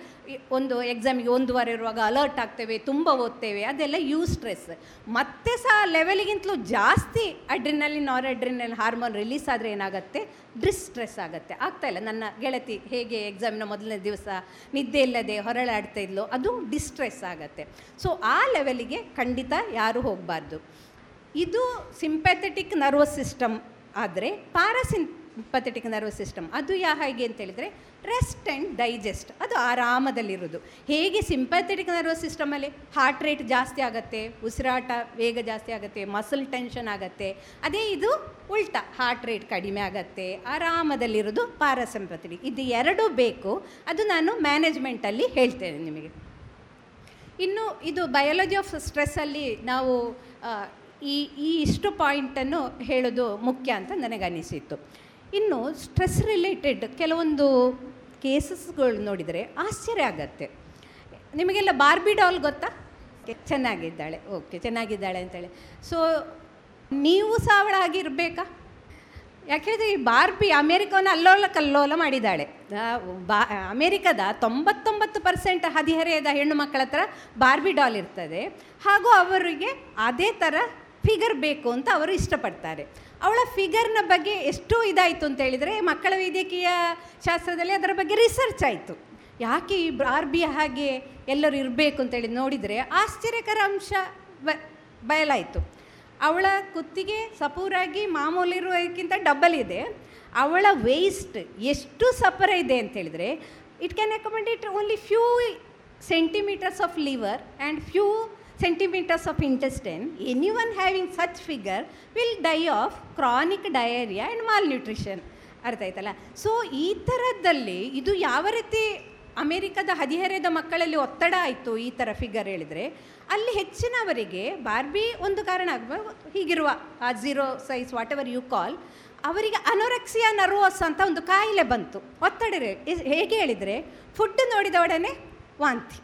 ಒಂದು ಎಕ್ಸಾಮಿಗೆ ವಾರ ಇರುವಾಗ ಅಲರ್ಟ್ ಆಗ್ತೇವೆ, ತುಂಬ ಓದ್ತೇವೆ, ಅದೆಲ್ಲ ಯೂ ಸ್ಟ್ರೆಸ್ ಮತ್ತೆ ಸಹ ಲೆವೆಲ್ಗಿಂತಲೂ ಜಾಸ್ತಿ ಅಡ್ರಿನಲ್ಲಿ ನಾರ್ ಅಡ್ರಿನಲ್ ಹಾರ್ಮೋನ್ ರಿಲೀಸ್ ಆದರೆ ಏನಾಗುತ್ತೆ? ಡಿಸ್ಟ್ರೆಸ್ ಆಗುತ್ತೆ. ಆಗ್ತಾ ಇಲ್ಲ. ನನ್ನ ಗೆಳತಿ ಹೇಗೆ ಎಕ್ಸಾಮಿನ ಮೊದಲನೇ ದಿವಸ ನಿದ್ದೆ ಇಲ್ಲದೆ ಹೊರಳಾಡ್ತಾ ಇದ್ಲು, ಅದು ಡಿಸ್ಟ್ರೆಸ್ ಆಗುತ್ತೆ. ಸೊ ಆ ಲೆವೆಲಿಗೆ ಖಂಡಿತ ಯಾರೂ ಹೋಗಬಾರ್ದು. ಇದು ಸಿಂಪ್ಯಾಥೆಟಿಕ್ ನರ್ವಸ್ ಸಿಸ್ಟಮ್ ಆದರೆ ಪ್ಯಾರಾಸಿಂಪಥೆಟಿಕ್ ನರ್ವಸ್ ಸಿಸ್ಟಮ್ ಅದು ಯಾ ಹೇಗೆ ಅಂತ ಹೇಳಿದರೆ ರೆಸ್ಟ್ ಆ್ಯಂಡ್ ಡೈಜೆಸ್ಟ್ ಅದು ಆರಾಮದಲ್ಲಿರೋದು. ಹೇಗೆ ಸಿಂಪ್ಯಾಥೆಟಿಕ್ ನರ್ವಸ್ ಸಿಸ್ಟಮಲ್ಲಿ ಹಾರ್ಟ್ ರೇಟ್ ಜಾಸ್ತಿ ಆಗುತ್ತೆ, ಉಸಿರಾಟ ವೇಗ ಜಾಸ್ತಿ ಆಗುತ್ತೆ ಮಸಲ್ ಟೆನ್ಷನ್ ಆಗುತ್ತೆ. ಅದೇ ಇದು ಉಲ್ಟಾ ಹಾರ್ಟ್ ರೇಟ್ ಕಡಿಮೆ ಆಗುತ್ತೆ, ಆರಾಮದಲ್ಲಿರೋದು ಪ್ಯಾರಾಸಿಂಪಥೆಟಿಕ್ ಇದು ಎರಡೂ ಬೇಕು. ಅದು ನಾನು ಮ್ಯಾನೇಜ್ಮೆಂಟಲ್ಲಿ ಹೇಳ್ತೇನೆ ನಿಮಗೆ. ಇನ್ನು ಇದು ಬಯಾಲಜಿ ಆಫ್ ಸ್ಟ್ರೆಸ್ಸಲ್ಲಿ ನಾವು ಈ ಈ ಇಷ್ಟು ಪಾಯಿಂಟನ್ನು ಹೇಳೋದು ಮುಖ್ಯ ಅಂತ ನನಗನಿಸಿತ್ತು ಇನ್ನು ಸ್ಟ್ರೆಸ್ ರಿಲೇಟೆಡ್ ಕೆಲವೊಂದು ಕೇಸಸ್ಗಳು ನೋಡಿದರೆ ಆಶ್ಚರ್ಯ ಆಗತ್ತೆ. ನಿಮಗೆಲ್ಲ ಬಾರ್ಬಿ ಡಾಲ್ ಗೊತ್ತಾ? ಚೆನ್ನಾಗಿದ್ದಾಳೆ, ಓಕೆ, ಚೆನ್ನಾಗಿದ್ದಾಳೆ ಅಂತೇಳಿ. ಸೊ ನೀವು ಸಹ ಅವಳಾಗಿರಬೇಕಾ ಯಾಕೆಂದರೆ ಈ ಬಾರ್ಬಿ ಅಮೇರಿಕವನ್ನು ಅಲ್ಲೋಲ ಕಲ್ಲೋಲ ಮಾಡಿದ್ದಾಳೆ. ಬಾ, ಅಮೇರಿಕದ ತೊಂಬತ್ತೊಂಬತ್ತು ಪರ್ಸೆಂಟ್ ಹದಿಹರೆಯದ ಹೆಣ್ಣು ಮಕ್ಕಳ ಹತ್ರ ಬಾರ್ಬಿ ಡಾಲ್ ಇರ್ತದೆ. ಹಾಗೂ ಅವರಿಗೆ ಅದೇ ಥರ ಫಿಗರ್ ಬೇಕು ಅಂತ ಅವರು ಇಷ್ಟಪಡ್ತಾರೆ. ಅವಳ ಫಿಗರ್ನ ಬಗ್ಗೆ ಎಷ್ಟು ಇದಾಯಿತು ಅಂತ ಹೇಳಿದರೆ ಮಕ್ಕಳ ವೈದ್ಯಕೀಯ ಶಾಸ್ತ್ರದಲ್ಲಿ ಅದರ ಬಗ್ಗೆ ರಿಸರ್ಚ್ ಆಯಿತು. ಯಾಕೆ ಈ ಬಿ ಹಾಗೆ ಎಲ್ಲರೂ ಇರಬೇಕು ಅಂತೇಳಿ ನೋಡಿದರೆ ಆಶ್ಚರ್ಯಕರ ಅಂಶ ಬ, ಬಯಲಾಯಿತು. ಅವಳ ಕುತ್ತಿಗೆ ಸಪೂರಾಗಿ ಮಾಮೂಲಿರುವುದಕ್ಕಿಂತ ಡಬಲ್ ಇದೆ. ಅವಳ ವೇಸ್ಟ್ ಎಷ್ಟು ಸಪರ ಇದೆ ಅಂತ ಹೇಳಿದರೆ it can accommodate only few centimetres of liver and few intestine any one having such figure will die of chronic diarrhoea and malnutrition ಅರ್ಥ ಆಯ್ತಲ್ಲ? ಸೊ ಈ ಥರದ್ದಲ್ಲಿ ಇದು ಯಾವ ರೀತಿ ಅಮೇರಿಕದ ಹದಿಹರೆಯದ ಮಕ್ಕಳಲ್ಲಿ ಒತ್ತಡ ಆಯಿತು ಈ ಥರ ಫಿಗರ್ ಹೇಳಿದರೆ, ಅಲ್ಲಿ ಹೆಚ್ಚಿನವರಿಗೆ ಬಾರ್ಬಿ ಒಂದು ಕಾರಣ ಆಗ್ಬೋದು ಹೀಗಿರುವ ಆ zero size whatever you call ಅವರಿಗೆ ಅನೋರೆಕ್ಸಿಯಾ ನರ್ವಸ್ ಅಂತ ಒಂದು ಕಾಯಿಲೆ ಬಂತು. ಒತ್ತಡ ಹೇಗೆ ಹೇಳಿದರೆ ಫುಡ್ ನೋಡಿದ ಒಡನೆ ವಾಂತಿ.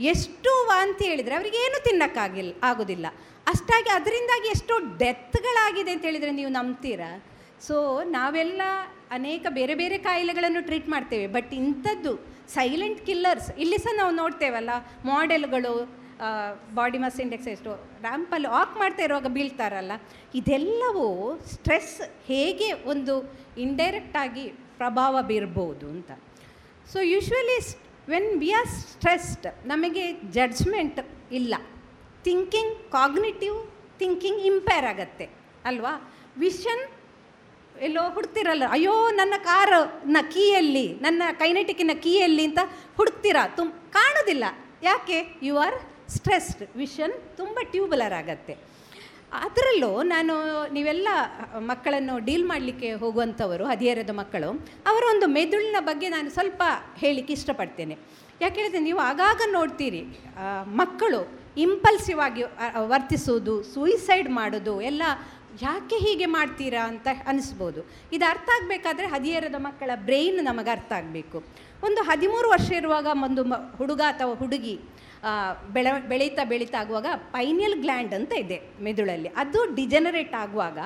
ಎಷ್ಟು ವಾಂತಿ ಹೇಳಿದರೆ ಅವರಿಗೆ ಏನು ತಿನ್ನೋಕ್ಕಾಗಿಲ್ಲ ಆಗೋದಿಲ್ಲ. ಅಷ್ಟಾಗಿ ಅದರಿಂದಾಗಿ ಎಷ್ಟೋ ಡೆತ್ಗಳಾಗಿದೆ ಅಂತ ಹೇಳಿದರೆ ನೀವು ನಂಬ್ತೀರಾ? ಸೊ, ನಾವೆಲ್ಲ ಅನೇಕ ಬೇರೆ ಬೇರೆ ಕಾಯಿಲೆಗಳನ್ನು ಟ್ರೀಟ್ ಮಾಡ್ತೇವೆ. ಬಟ್ ಇಂಥದ್ದು ಸೈಲೆಂಟ್ ಕಿಲ್ಲರ್ಸ್, ಇಲ್ಲಿ ಸಹ ನಾವು ನೋಡ್ತೇವಲ್ಲ, ಮಾಡೆಲ್ಗಳು ಬಾಡಿ ಮಸ್ ಇಂಡೆಕ್ಸ್ ಎಷ್ಟು, ರ್ಯಾಂಪಲ್ಲಿ ವಾಕ್ ಮಾಡ್ತಾ ಇರುವಾಗ ಬೀಳ್ತಾರಲ್ಲ, ಇದೆಲ್ಲವೂ ಸ್ಟ್ರೆಸ್ ಹೇಗೆ ಒಂದು ಇಂಡೈರೆಕ್ಟಾಗಿ ಪ್ರಭಾವ ಬೀರ್ಬೋದು ಅಂತ. So, usually when we are stressed ನಮಗೆ ಜಡ್ಜ್ಮೆಂಟ್ ಇಲ್ಲ. ಥಿಂಕಿಂಗ್ ಕಾಗ್ನಿಟಿವ್ ಥಿಂಕಿಂಗ್ ಇಂಪೇರ್ ಆಗತ್ತೆ, ಅಲ್ವಾ? ವಿಷನ್ ಎಲ್ಲೋ ಹುಡ್ತಿರಲ್ಲ, ಅಯ್ಯೋ, ನನ್ನ ಕಾರು ನ ಕೀಯಲ್ಲಿ, ನನ್ನ ಕೈನೆಟಿಕಿನ ಕೀಯಲ್ಲಿ ಅಂತ ಹುಡುಕ್ತೀರಾ ತುಮ್ ಕಾಣೋದಿಲ್ಲ. ಯಾಕೆ? ಯು ಆರ್ ಸ್ಟ್ರೆಸ್ಡ್ ವಿಷನ್ ತುಂಬ ಟ್ಯೂಬುಲರ್ ಆಗತ್ತೆ. ಅದರಲ್ಲೂ ನಾನು ನೀವೆಲ್ಲ ಮಕ್ಕಳನ್ನು ಡೀಲ್ ಮಾಡಲಿಕ್ಕೆ ಹೋಗುವಂಥವರು, ಹದಿಹರೆಯದ ಮಕ್ಕಳು, ಅವರ ಒಂದು ಮೆದುಳಿನ ಬಗ್ಗೆ ನಾನು ಸ್ವಲ್ಪ ಹೇಳಲಿಕ್ಕೆ ಇಷ್ಟಪಡ್ತೇನೆ. ಯಾಕೆ ಹೇಳಿದ್ರೆ ನೀವು ಆಗಾಗ ನೋಡ್ತೀರಿ ಮಕ್ಕಳು ಇಂಪಲ್ಸಿವ್ ಆಗಿ ವರ್ತಿಸೋದು ಸೂಯಿಸೈಡ್ ಮಾಡೋದು ಎಲ್ಲ ಯಾಕೆ ಹೀಗೆ ಮಾಡ್ತೀರಾ ಅಂತ ಅನಿಸ್ಬೋದು. ಇದು ಅರ್ಥ ಆಗಬೇಕಾದ್ರೆ ಹದಿಹರೆಯದ ಮಕ್ಕಳ ಬ್ರೈನ್ ನಮಗೆ ಅರ್ಥ ಆಗಬೇಕು. ಒಂದು ಹದಿಮೂರು ವರ್ಷ ಇರುವಾಗ ಒಂದು ಹುಡುಗ ಅಥವಾ ಹುಡುಗಿ ಬೆಳ, ಬೆಳೀತಾ ಬೆಳೀತಾ ಆಗುವಾಗ ಪೈನಿಯಲ್ ಗ್ಲ್ಯಾಂಡ್ ಅಂತ ಇದೆ ಮೆದುಳಲ್ಲಿ. ಅದು ಡಿಜನರೇಟ್ ಆಗುವಾಗ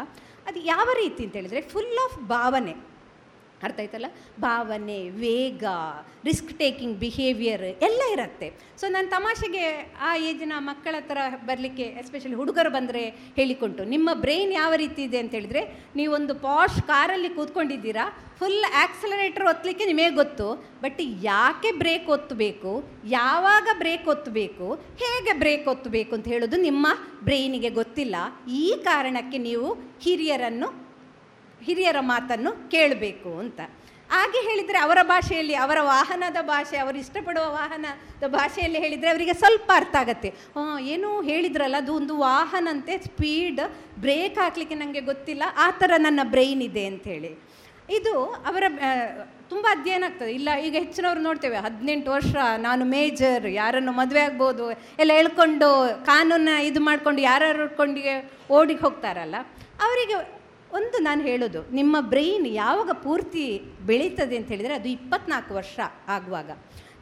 ಅದು ಯಾವ ರೀತಿ ಅಂತ ಹೇಳಿದರೆ ಫುಲ್ ಆಫ್ ಭಾವನೆ. ಅರ್ಥ ಆಯ್ತಲ್ಲ? ಭಾವನೆ, ವೇಗ ರಿಸ್ಕ್ ಟೇಕಿಂಗ್ ಬಿಹೇವಿಯರ್ ಎಲ್ಲ ಇರುತ್ತೆ. ಸೊ ನಾನು ತಮಾಷೆಗೆ ಆ ಏಜಿನ ಮಕ್ಕಳ ಹತ್ರ ಬರಲಿಕ್ಕೆ ಎಸ್ಪೆಷಲಿ ಹುಡುಗರು ಬಂದರೆ ಹೇಳಿಕೊಂಟು ನಿಮ್ಮ ಬ್ರೈನ್ ಯಾವ ರೀತಿ ಇದೆ ಅಂತ ಹೇಳಿದರೆ, ನೀವೊಂದು ಪಾಶ್ ಕಾರಲ್ಲಿ ಕೂತ್ಕೊಂಡಿದ್ದೀರಾ ಫುಲ್ ಆಕ್ಸಲರೇಟರ್ ಒತ್ತಲಿಕ್ಕೆ ನಿಮಗೆ ಗೊತ್ತು ಬಟ್ ಯಾಕೆ ಬ್ರೇಕ್ ಒತ್ತಬೇಕು ಯಾವಾಗ ಬ್ರೇಕ್ ಒತ್ತಬೇಕು ಹೇಗೆ ಬ್ರೇಕ್ ಒತ್ತಬೇಕು ಅಂತ ಹೇಳೋದು ನಿಮ್ಮ ಬ್ರೈನಿಗೆ ಗೊತ್ತಿಲ್ಲ. ಈ ಕಾರಣಕ್ಕೆ ನೀವು ಹಿರಿಯರನ್ನು ಹಿರಿಯರ ಮಾತನ್ನು ಕೇಳಬೇಕು ಅಂತ. ಹಾಗೆ ಹೇಳಿದರೆ ಅವರ ಭಾಷೆಯಲ್ಲಿ, ಅವರ ವಾಹನದ ಭಾಷೆ, ಅವರು ಇಷ್ಟಪಡುವ ವಾಹನದ ಭಾಷೆಯಲ್ಲಿ ಹೇಳಿದರೆ ಅವರಿಗೆ ಸ್ವಲ್ಪ ಅರ್ಥ ಆಗುತ್ತೆ. ಏನೋ ಹೇಳಿದ್ರಲ್ಲ, ಅದು ಒಂದು ವಾಹನಂತೆ, ಸ್ಪೀಡ್, ಬ್ರೇಕ್ ಹಾಕಲಿಕ್ಕೆ ನನಗೆ ಗೊತ್ತಿಲ್ಲ, ಆ ಥರ ನನ್ನ ಬ್ರೈನ್ ಇದೆ ಅಂಥೇಳಿ. ಇದು ಅವರ ತುಂಬ ಅಧ್ಯಯನ ಆಗ್ತದೆ. ಇಲ್ಲ, ಈಗ ಹೆಚ್ಚಿನವ್ರು ನೋಡ್ತೇವೆ, ಹದಿನೆಂಟು ವರ್ಷ ನಾನು ಮೇಜರ್, ಯಾರನ್ನು ಮದುವೆ ಆಗ್ಬೋದು, ಎಲ್ಲ ಹೇಳ್ಕೊಂಡು, ಕಾನೂನ ಇದು ಮಾಡಿಕೊಂಡು, ಯಾರ್ಯಾರು ಹುಡ್ಕೊಂಡಿಗೆ ಓಡಿ ಹೋಗ್ತಾರಲ್ಲ, ಅವರಿಗೆ ಒಂದು ನಾನು ಹೇಳೋದು, ನಿಮ್ಮ ಬ್ರೈನ್ ಯಾವಾಗ ಪೂರ್ತಿ ಬೆಳೀತದೆ ಅಂತ ಹೇಳಿದರೆ ಅದು ಇಪ್ಪತ್ನಾಲ್ಕು ವರ್ಷ ಆಗುವಾಗ.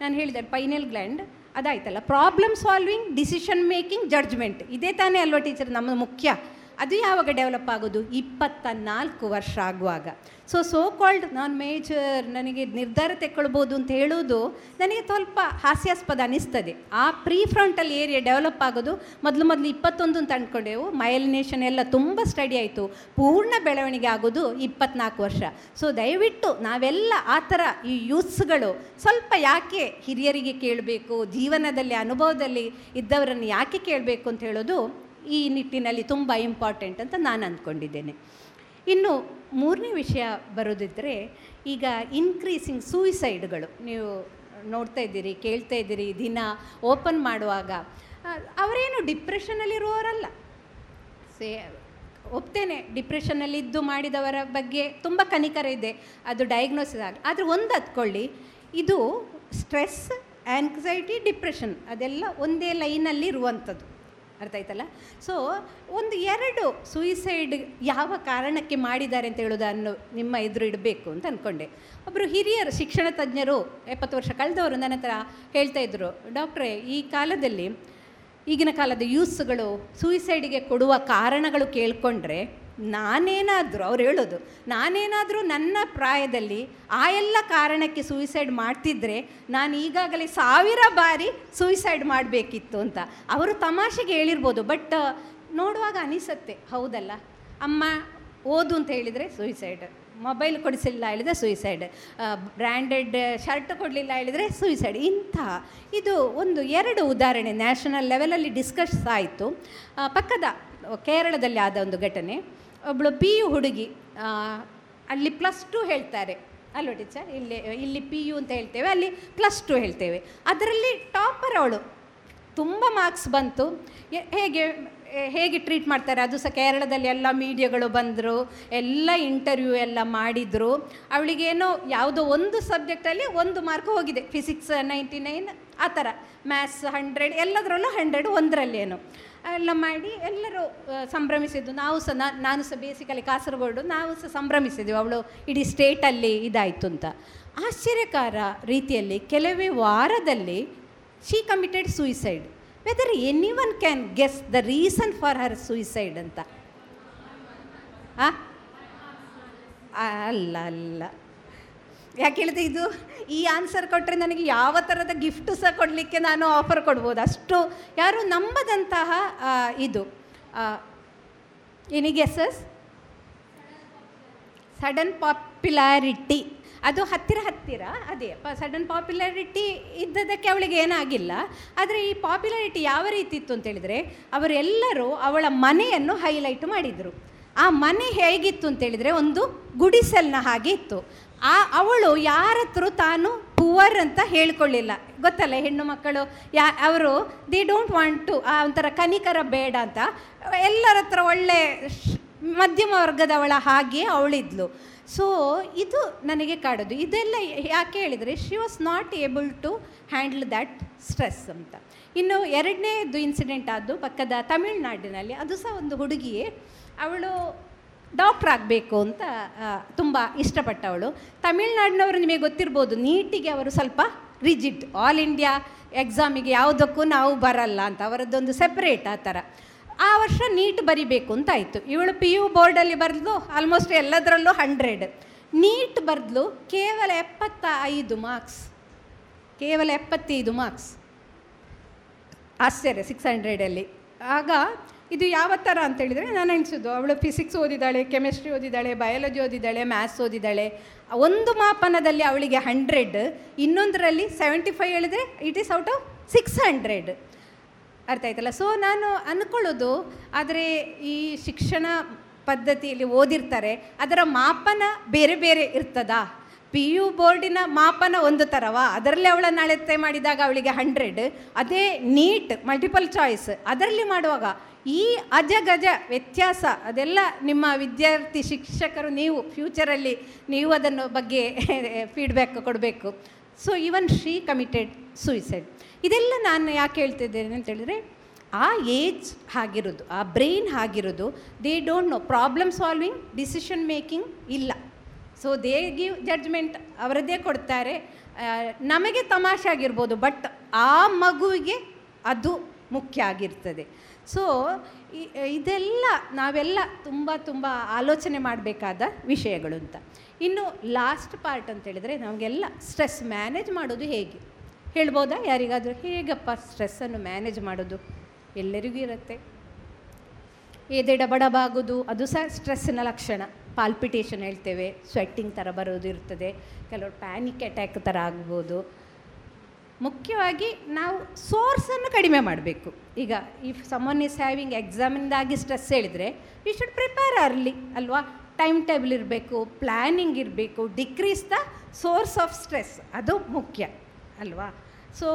ನಾನು ಹೇಳಿದೆ pineal gland ಅದಾಯ್ತಲ್ಲ problem solving decision making judgement ಇದೇ ತಾನೇ ಅಲ್ವಾ ಟೀಚರ್ ನಮ್ಮ ಮುಖ್ಯ. ಅದು ಯಾವಾಗ ಡೆವಲಪ್ ಆಗೋದು? ಇಪ್ಪತ್ತ ನಾಲ್ಕು ವರ್ಷ ಆಗುವಾಗ. ಸೊ ಸೋ ಕಾಲ್ಡ್ ನಾನು ಮೇಜರ್ ನನಗೆ ನಿರ್ಧಾರ ತೆಕ್ಕೊಳ್ಬೋದು ಅಂತ ಹೇಳೋದು ನನಗೆ ಸ್ವಲ್ಪ ಹಾಸ್ಯಾಸ್ಪದ ಅನಿಸ್ತದೆ. ಆ ಪ್ರೀ ಫ್ರಂಟಲ್ ಏರಿಯಾ ಡೆವಲಪ್ ಆಗೋದು ಮೊದಲು ಮೊದಲು ಇಪ್ಪತ್ತೊಂದು ಅಂತ ಅಂದ್ಕೊಂಡೆವು. ಮೈಲಿನೇಷನ್ ಎಲ್ಲ ತುಂಬ ಸ್ಟಡಿ ಆಯಿತು. ಪೂರ್ಣ ಬೆಳವಣಿಗೆ ಆಗೋದು ಇಪ್ಪತ್ನಾಲ್ಕು ವರ್ಷ. ಸೊ ದಯವಿಟ್ಟು ನಾವೆಲ್ಲ ಆ ಥರ ಈ ಯೂತ್ಸ್ಗಳು ಸ್ವಲ್ಪ ಯಾಕೆ ಹಿರಿಯರಿಗೆ ಕೇಳಬೇಕು, ಜೀವನದಲ್ಲಿ, ಅನುಭವದಲ್ಲಿ ಇದ್ದವರನ್ನು ಯಾಕೆ ಕೇಳಬೇಕು ಅಂತ ಹೇಳೋದು ಈ ನಿಟ್ಟಿನಲ್ಲಿ ತುಂಬ ಇಂಪಾರ್ಟೆಂಟ್ ಅಂತ ನಾನು ಅಂದ್ಕೊಂಡಿದ್ದೇನೆ. ಇನ್ನು ಮೂರನೇ ವಿಷಯ ಬರೋದಿದ್ದರೆ ಈಗ ಇನ್ಕ್ರೀಸಿಂಗ್ ಸೂಯಿಸೈಡ್ಗಳು ನೀವು ನೋಡ್ತಾ ಇದ್ದೀರಿ, ಕೇಳ್ತಾ ಇದ್ದೀರಿ ದಿನ ಓಪನ್ ಮಾಡುವಾಗ ಅವರೇನು ಡಿಪ್ರೆಷನಲ್ಲಿರುವವರಲ್ಲ ಸೇ, ಒಪ್ತೇನೆ ಡಿಪ್ರೆಷನಲ್ಲಿದ್ದು ಮಾಡಿದವರ ಬಗ್ಗೆ ತುಂಬ ಕನಿಕರ ಇದೆ, ಅದು ಡಯಾಗ್ನೋಸಿಸ್ ಆಗಿ, ಆದರೆ ಒಂದು ಹತ್ಕೊಳ್ಳಿ ಇದು ಸ್ಟ್ರೆಸ್ ಆ್ಯಂಗ್ಸೈಟಿ ಡಿಪ್ರೆಷನ್ ಅದೆಲ್ಲ ಒಂದೇ ಲೈನಲ್ಲಿ ಇರುವಂಥದ್ದು ಅರ್ಥ ಆಯ್ತಲ್ಲ? ಸೊ ಒಂದು ಎರಡು ಸೂಯಿಸೈಡ್ ಯಾವ ಕಾರಣಕ್ಕೆ ಮಾಡಿದ್ದಾರೆ ಅಂತ ಹೇಳೋದನ್ನು ನಿಮ್ಮ ಎದುರು ಇಡಬೇಕು ಅಂತ ಅಂದ್ಕೊಂಡೆ ಒಬ್ಬರು ಹಿರಿಯರು ಶಿಕ್ಷಣ ತಜ್ಞರು ಎಪ್ಪತ್ತು ವರ್ಷ ಕಳೆದವರು ನನ್ನ ಹತ್ರ ಹೇಳ್ತಾ ಇದ್ದರು ಡಾಕ್ಟ್ರೇ, ಈ ಕಾಲದಲ್ಲಿ, ಈಗಿನ ಕಾಲದ ಯೂಸ್ಗಳು ಸೂಯಿಸೈಡಿಗೆ ಕೊಡುವ ಕಾರಣಗಳು ಕೇಳಿಕೊಂಡ್ರೆ ನಾನೇನಾದರೂ, ಅವ್ರು ಹೇಳೋದು, ನಾನೇನಾದರೂ ನನ್ನ ಪ್ರಾಯದಲ್ಲಿ ಆ ಎಲ್ಲ ಕಾರಣಕ್ಕೆ ಸೂಯಿಸೈಡ್ ಮಾಡ್ತಿದ್ರೆ ನಾನು ಈಗಾಗಲೇ ಸಾವಿರ ಬಾರಿ ಸೂಯಿಸೈಡ್ ಮಾಡಬೇಕಿತ್ತು ಅಂತ. ಅವರು ತಮಾಷೆಗೆ ಹೇಳಿರ್ಬೋದು ಬಟ್ ನೋಡುವಾಗ ಅನಿಸತ್ತೆ, ಹೌದಲ್ಲ? ಅಮ್ಮ ಓದು ಅಂತ ಹೇಳಿದರೆ ಸೂಯಿಸೈಡ್ ಮೊಬೈಲ್ ಕೊಡಿಸಿಲ್ಲ ಹೇಳಿದರೆ ಸೂಯಿಸೈಡ್ ಬ್ರ್ಯಾಂಡೆಡ್ ಶರ್ಟ್ ಕೊಡಲಿಲ್ಲ ಹೇಳಿದರೆ ಸೂಯಿಸೈಡ್ ಇಂಥ. ಇದು ಒಂದು ಎರಡು ಉದಾಹರಣೆ ನ್ಯಾಷನಲ್ ಲೆವೆಲಲ್ಲಿ ಡಿಸ್ಕಸ್ ಆಯಿತು. ಪಕ್ಕದ ಕೇರಳದಲ್ಲಿ ಆದ ಒಂದು ಘಟನೆ. ಒಬ್ಬಳು ಪಿ ಯು ಹುಡುಗಿ ಅಲ್ಲಿ ಪ್ಲಸ್ ಟು ಹೇಳ್ತಾರೆ. ಅಲ್ವ ಟೀಚರ್ ಇಲ್ಲಿ ಇಲ್ಲಿ ಪಿ ಯು ಅಂತ ಹೇಳ್ತೇವೆ, ಅಲ್ಲಿ ಪ್ಲಸ್ ಟು ಹೇಳ್ತೇವೆ. ಅದರಲ್ಲಿ ಟಾಪರ್ ಅವಳು. ತುಂಬ ಮಾರ್ಕ್ಸ್ ಬಂತು. ಹೇಗೆ ಹೇಗೆ ಟ್ರೀಟ್ ಮಾಡ್ತಾರೆ? ಅದು ಸಹ ಕೇರಳದಲ್ಲಿ ಎಲ್ಲ ಮೀಡಿಯಾಗಳು ಬಂದರು, ಎಲ್ಲ ಇಂಟರ್ವ್ಯೂ ಎಲ್ಲ ಮಾಡಿದರು. ಅವಳಿಗೇನೋ ಯಾವುದೋ ಒಂದು ಸಬ್ಜೆಕ್ಟಲ್ಲಿ ಒಂದು ಮಾರ್ಕ್ ಹೋಗಿದೆ. ಫಿಸಿಕ್ಸ್ ನೈಂಟಿ ನೈನ್ ಆ ಥರ. ಮ್ಯಾಥ್ಸ್ ಹಂಡ್ರೆಡ್ ಎಲ್ಲದರಲ್ಲೂ ಹಂಡ್ರೆಡ್ ಒಂದರಲ್ಲೇನು ಎಲ್ಲ ಮಾಡಿ ಎಲ್ಲರೂ ಸಂಭ್ರಮಿಸಿದ್ದು. ನಾವು ಸಹ ನಾನು ಸಹ ಬೇಸಿಕಲಿ ಕಾಸರಗೋಡು, ನಾವು ಸಹ ಸಂಭ್ರಮಿಸಿದ್ವಿ. ಅವಳು ಇಡೀ ಸ್ಟೇಟಲ್ಲಿ ಇದಾಯಿತು ಅಂತ. ಆಶ್ಚರ್ಯಕರ ರೀತಿಯಲ್ಲಿ ಕೆಲವೇ ವಾರದಲ್ಲಿ she committed suicide whether any one can guess the reason for her suicide ಅಂತ? ಅಲ್ಲ ಅಲ್ಲ ಯಾಕೆ ಹೇಳಿದ್ರೆ ಇದು? ಈ ಆನ್ಸರ್ ಕೊಟ್ಟರೆ ನನಗೆ ಯಾವ ಥರದ ಗಿಫ್ಟು ಸಹ ಕೊಡಲಿಕ್ಕೆ ನಾನು ಆಫರ್ ಕೊಡ್ಬೋದು. ಅಷ್ಟು ಯಾರು ನಂಬದಂತಹ ಇದು. ಎನಿ ಗೆಸಸ್ ಸಡನ್ ಪಾಪ್ಯುಲಾರಿಟಿ ಅದು ಹತ್ತಿರ ಹತ್ತಿರ, ಅದೇ, ಪ ಸಡನ್ ಪಾಪ್ಯುಲಾರಿಟಿ ಇದ್ದದಕ್ಕೆ ಅವಳಿಗೆ ಏನಾಗಿಲ್ಲ. ಆದರೆ ಈ ಪಾಪ್ಯುಲಾರಿಟಿ ಯಾವ ರೀತಿ ಇತ್ತು ಅಂತೇಳಿದರೆ ಅವರೆಲ್ಲರೂ ಅವಳ ಮನೆಯನ್ನು ಹೈಲೈಟ್ ಮಾಡಿದರು. ಆ ಮನೆ ಹೇಗಿತ್ತು ಅಂತೇಳಿದರೆ ಒಂದು ಗುಡಿಸಲ್ನ ಹಾಗೆ ಇತ್ತು. ಆ ಅವಳು ಯಾರ ಹತ್ರ ತಾನು ಪುವರ್ ಅಂತ ಹೇಳ್ಕೊಳ್ಳಿಲ್ಲ. ಗೊತ್ತಲ್ಲ ಹೆಣ್ಣು ಮಕ್ಕಳು ಯಾ, ಅವರು ದಿ ಡೋಂಟ್ ವಾಂಟ್ ಟು ಆ ಒಂಥರ ಕನಿಕರ ಬೇಡ ಅಂತ. ಎಲ್ಲರ ಹತ್ರ ಒಳ್ಳೆ ಮಧ್ಯಮ ವರ್ಗದವಳ ಹಾಗೆ ಅವಳಿದ್ಲು. ಸೊ ಇದು ನನಗೆ ಕಾಡೋದು. ಇದೆಲ್ಲ ಯಾಕೆ ಹೇಳಿದರೆ she was not able to handle that stress ಅಂತ. ಇನ್ನು ಎರಡನೇದು ಇನ್ಸಿಡೆಂಟ್ ಆದ್ದು ಪಕ್ಕದ ತಮಿಳುನಾಡಿನಲ್ಲಿ. ಅದು ಸಹ ಒಂದು ಹುಡುಗಿಯೇ. ಅವಳು ಡಾಕ್ಟ್ರ್ ಆಗಬೇಕು ಅಂತ ತುಂಬ ಇಷ್ಟಪಟ್ಟವಳು. ತಮಿಳ್ನಾಡಿನವರು ನಿಮಗೆ ಗೊತ್ತಿರ್ಬೋದು, ನೀಟಿಗೆ ಅವರು ಸ್ವಲ್ಪ ರಿಜಿಡ್. ಆಲ್ ಇಂಡಿಯಾ ಎಕ್ಸಾಮಿಗೆ ಯಾವುದಕ್ಕೂ ನಾವು ಬರಲ್ಲ ಅಂತ, ಅವರದ್ದೊಂದು ಸೆಪ್ರೇಟ್ ಆ ಥರ. ಆ ವರ್ಷ ನೀಟ್ ಬರಿಬೇಕು ಅಂತ ಆಯಿತು. ಇವಳು ಪಿ ಯು ಬೋರ್ಡಲ್ಲಿ ಬರೆದು ಆಲ್ಮೋಸ್ಟ್ ಎಲ್ಲದರಲ್ಲೂ ಹಂಡ್ರೆಡ್. ನೀಟ್ ಬರೆದ್ಲು, ಕೇವಲ ಎಪ್ಪತ್ತ ಐದು ಮಾರ್ಕ್ಸ್. ಕೇವಲ ಎಪ್ಪತ್ತೈದು ಮಾರ್ಕ್ಸ್. ಆಶ್ಚರ್ಯ, ಸಿಕ್ಸ್ ಹಂಡ್ರೆಡಲ್ಲಿ ಆಗ ಇದು ಯಾವ ಥರ ಅಂತ ಹೇಳಿದರೆ ನಾನು ಅನಿಸಿದ್ದು ಅವಳು ಫಿಸಿಕ್ಸ್ ಓದಿದ್ದಾಳೆ ಕೆಮಿಸ್ಟ್ರಿ ಓದಿದ್ದಾಳೆ ಬಯಾಲಜಿ ಓದಿದ್ದಾಳೆ ಮ್ಯಾಥ್ಸ್ ಓದಿದ್ದಾಳೆ ಒಂದು ಮಾಪನದಲ್ಲಿ ಅವಳಿಗೆ ಹಂಡ್ರೆಡ್ ಇನ್ನೊಂದರಲ್ಲಿ ಸೆವೆಂಟಿ ಫೈವ್ ಹೇಳಿದ್ರೆ it is out of six hundred ಅರ್ಥ ಆಯ್ತಲ್ಲ? ಸೊ ನಾನು ಅಂದ್ಕೊಳ್ಳೋದು ಆದರೆ ಈ ಶಿಕ್ಷಣ ಪದ್ಧತಿಯಲ್ಲಿ ಓದಿರ್ತಾರೆ, ಅದರ ಮಾಪನ ಬೇರೆ ಬೇರೆ ಇರ್ತದಾ? ಪಿ ಯು ಬೋರ್ಡಿನ ಮಾಪನ ಒಂದು ಥರವಾ ಅದರಲ್ಲಿ ಅವಳನ್ನು ಅಳತೆ ಮಾಡಿದಾಗ ಅವಳಿಗೆ ಹಂಡ್ರೆಡ್ ಅದೇ ನೀಟ್ ಮಲ್ಟಿಪಲ್ ಚಾಯ್ಸ್ ಅದರಲ್ಲಿ ಮಾಡುವಾಗ ಈ ಅಜಗಜ ವ್ಯತ್ಯಾಸ, ಅದೆಲ್ಲ ನಿಮ್ಮ ವಿದ್ಯಾರ್ಥಿ ಶಿಕ್ಷಕರು ನೀವು ಫ್ಯೂಚರಲ್ಲಿ ನೀವು ಅದನ್ನು ಬಗ್ಗೆ ಫೀಡ್ಬ್ಯಾಕ್ ಕೊಡಬೇಕು. So even she committed suicide ಇದೆಲ್ಲ ನಾನು ಯಾಕೆ ಹೇಳ್ತಿದ್ದೇನೆ ಅಂತ ಹೇಳಿದ್ರೆ, ಆ ಏಜ್ ಆಗಿರೋದು ಆ ಬ್ರೈನ್ ಆಗಿರೋದು they don't know problem solving decision making ಇಲ್ಲ. ಸೊ ದೇ ಗಿವ್ ಜಡ್ಜ್ಮೆಂಟ್ ಅವರದ್ದೇ ಕೊಡ್ತಾರೆ. ನಮಗೆ ತಮಾಷೆ ಆಗಿರ್ಬೋದು ಬಟ್ ಆ ಮಗುವಿಗೆ ಅದು ಮುಖ್ಯ ಆಗಿರ್ತದೆ. ಸೊ ಇದೆಲ್ಲ ನಾವೆಲ್ಲ ತುಂಬ ತುಂಬ ಆಲೋಚನೆ ಮಾಡಬೇಕಾದ ವಿಷಯಗಳು ಅಂತ. ಇನ್ನು ಲಾಸ್ಟ್ ಪಾರ್ಟ್ ಅಂತ ಹೇಳಿದರೆ ನಮಗೆಲ್ಲ ಸ್ಟ್ರೆಸ್ ಮ್ಯಾನೇಜ್ ಮಾಡೋದು ಹೇಗೆ? ಹೇಳ್ಬೋದಾ? ಯಾರಿಗಾದರೂ ಹೇಗಪ್ಪ ಸ್ಟ್ರೆಸ್ಸನ್ನು ಮ್ಯಾನೇಜ್ ಮಾಡೋದು? ಎಲ್ಲರಿಗೂ ಇರುತ್ತೆ. ಎದೆ ಡಬಡಬಾಗೋದು, ಅದು ಸಹ ಸ್ಟ್ರೆಸ್ಸಿನ ಲಕ್ಷಣ. ಪಾಲ್ಪಿಟೇಷನ್ ಹೇಳ್ತೇವೆ ಸ್ವೆಟ್ಟಿಂಗ್ ಥರ ಬರೋದು ಇರ್ತದೆ. ಕೆಲವರು ಪ್ಯಾನಿಕ್ ಅಟ್ಯಾಕ್ ಥರ ಆಗ್ಬೋದು. ಮುಖ್ಯವಾಗಿ ನಾವು ಸೋರ್ಸನ್ನು ಕಡಿಮೆ ಮಾಡಬೇಕು. ಈಗ ಇಫ್ ಸಮನ್ ಇಸ್ ಹ್ಯಾವಿಂಗ್ ಎಕ್ಸಾಮಿಂದಾಗಿ ಸ್ಟ್ರೆಸ್ ಹೇಳಿದರೆ ಯು ಶುಡ್ ಪ್ರಿಪೇರ್ ಅರ್ಲಿ ಅಲ್ವಾ? ಟೈಮ್ ಟೇಬಲ್ ಇರಬೇಕು ಪ್ಲ್ಯಾನಿಂಗ್ ಇರಬೇಕು decrease the source of stress ಅದು ಮುಖ್ಯ, ಅಲ್ವಾ? ಸೊ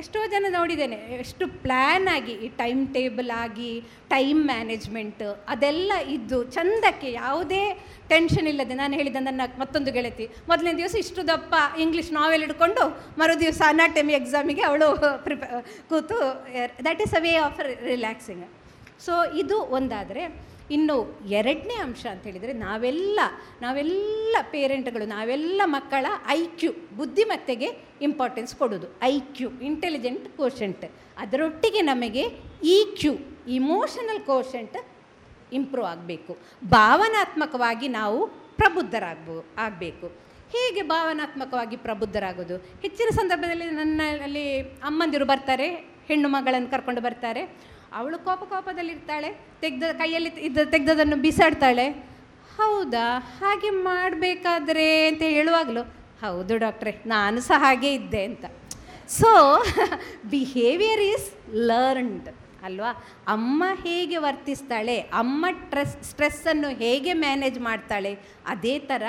ಎಷ್ಟೋ ಜನ ನೋಡಿದ್ದೇನೆ, ಎಷ್ಟು ಪ್ಲ್ಯಾನ್ ಆಗಿ ಟೈಮ್ ಟೇಬಲ್ ಆಗಿ ಟೈಮ್ ಮ್ಯಾನೇಜ್ಮೆಂಟ್ ಅದೆಲ್ಲ ಇದ್ದು ಚಂದಕ್ಕೆ ಯಾವುದೇ ಟೆನ್ಷನ್ ಇಲ್ಲದೆ ನಾನು ಹೇಳಿದ ನನ್ನ ಮತ್ತೊಂದು ಗೆಳತಿ, ಮೊದಲನೇ ದಿವಸ ಇಷ್ಟು ದಪ್ಪ ಇಂಗ್ಲೀಷ್ ನಾವೆಲ್ ಹಿಡ್ಕೊಂಡು ಮರು ದಿವಸ ಅನಾಟಮಿ ಎಕ್ಸಾಮಿಗೆ ಅವಳು ಕೂತು that is a way of relaxing so ಇದು ಒಂದಾದರೆ ಇನ್ನು ಎರಡನೇ ಅಂಶ ಅಂತ ಹೇಳಿದರೆ ನಾವೆಲ್ಲ ನಾವೆಲ್ಲ ಪೇರೆಂಟ್ಗಳು, ನಾವೆಲ್ಲ ಮಕ್ಕಳ ಐ ಕ್ಯೂ ಬುದ್ಧಿಮತ್ತೆಗೆ ಇಂಪಾರ್ಟೆನ್ಸ್ ಕೊಡೋದು ಐ ಕ್ಯೂ ಇಂಟೆಲಿಜೆಂಟ್ ಕೋಶೆಂಟ್ ಅದರೊಟ್ಟಿಗೆ ನಮಗೆ E Q emotional quotient improve ಆಗಬೇಕು. ಭಾವನಾತ್ಮಕವಾಗಿ ನಾವು ಪ್ರಬುದ್ಧರಾಗ್ಬೋ, ಆಗಬೇಕು. ಹೇಗೆ ಭಾವನಾತ್ಮಕವಾಗಿ ಪ್ರಬುದ್ಧರಾಗೋದು? ಹೆಚ್ಚಿನ ಸಂದರ್ಭದಲ್ಲಿ ನನ್ನಲ್ಲಿ ಅಮ್ಮಂದಿರು ಬರ್ತಾರೆ, ಹೆಣ್ಣು ಮಗಳನ್ನು ಕರ್ಕೊಂಡು ಬರ್ತಾರೆ. ಅವಳು ಕೋಪ ಕೋಪದಲ್ಲಿರ್ತಾಳೆ, ತೆಗ್ದ ಕೈಯಲ್ಲಿ ಇದ್ದ ತೆಗ್ದದನ್ನು ಬಿಸಾಡ್ತಾಳೆ. ಹೌದಾ? ಹಾಗೆ ಮಾಡಬೇಕಾದ್ರೆ ಅಂತ ಹೇಳುವಾಗಲೂ, ಹೌದು ಡಾಕ್ಟ್ರೆ, ನಾನು ಸಹ ಹಾಗೆ ಇದ್ದೆ ಅಂತ. ಸೊ ಬಿಹೇವಿಯರ್ ಈಸ್ ಲರ್ನ್ಡ್ ಅಲ್ವಾ? ಅಮ್ಮ ಹೇಗೆ ವರ್ತಿಸ್ತಾಳೆ, ಅಮ್ಮ ಟ್ರೆಸ್ ಸ್ಟ್ರೆಸ್ಸನ್ನು ಹೇಗೆ ಮ್ಯಾನೇಜ್ ಮಾಡ್ತಾಳೆ, ಅದೇ ಥರ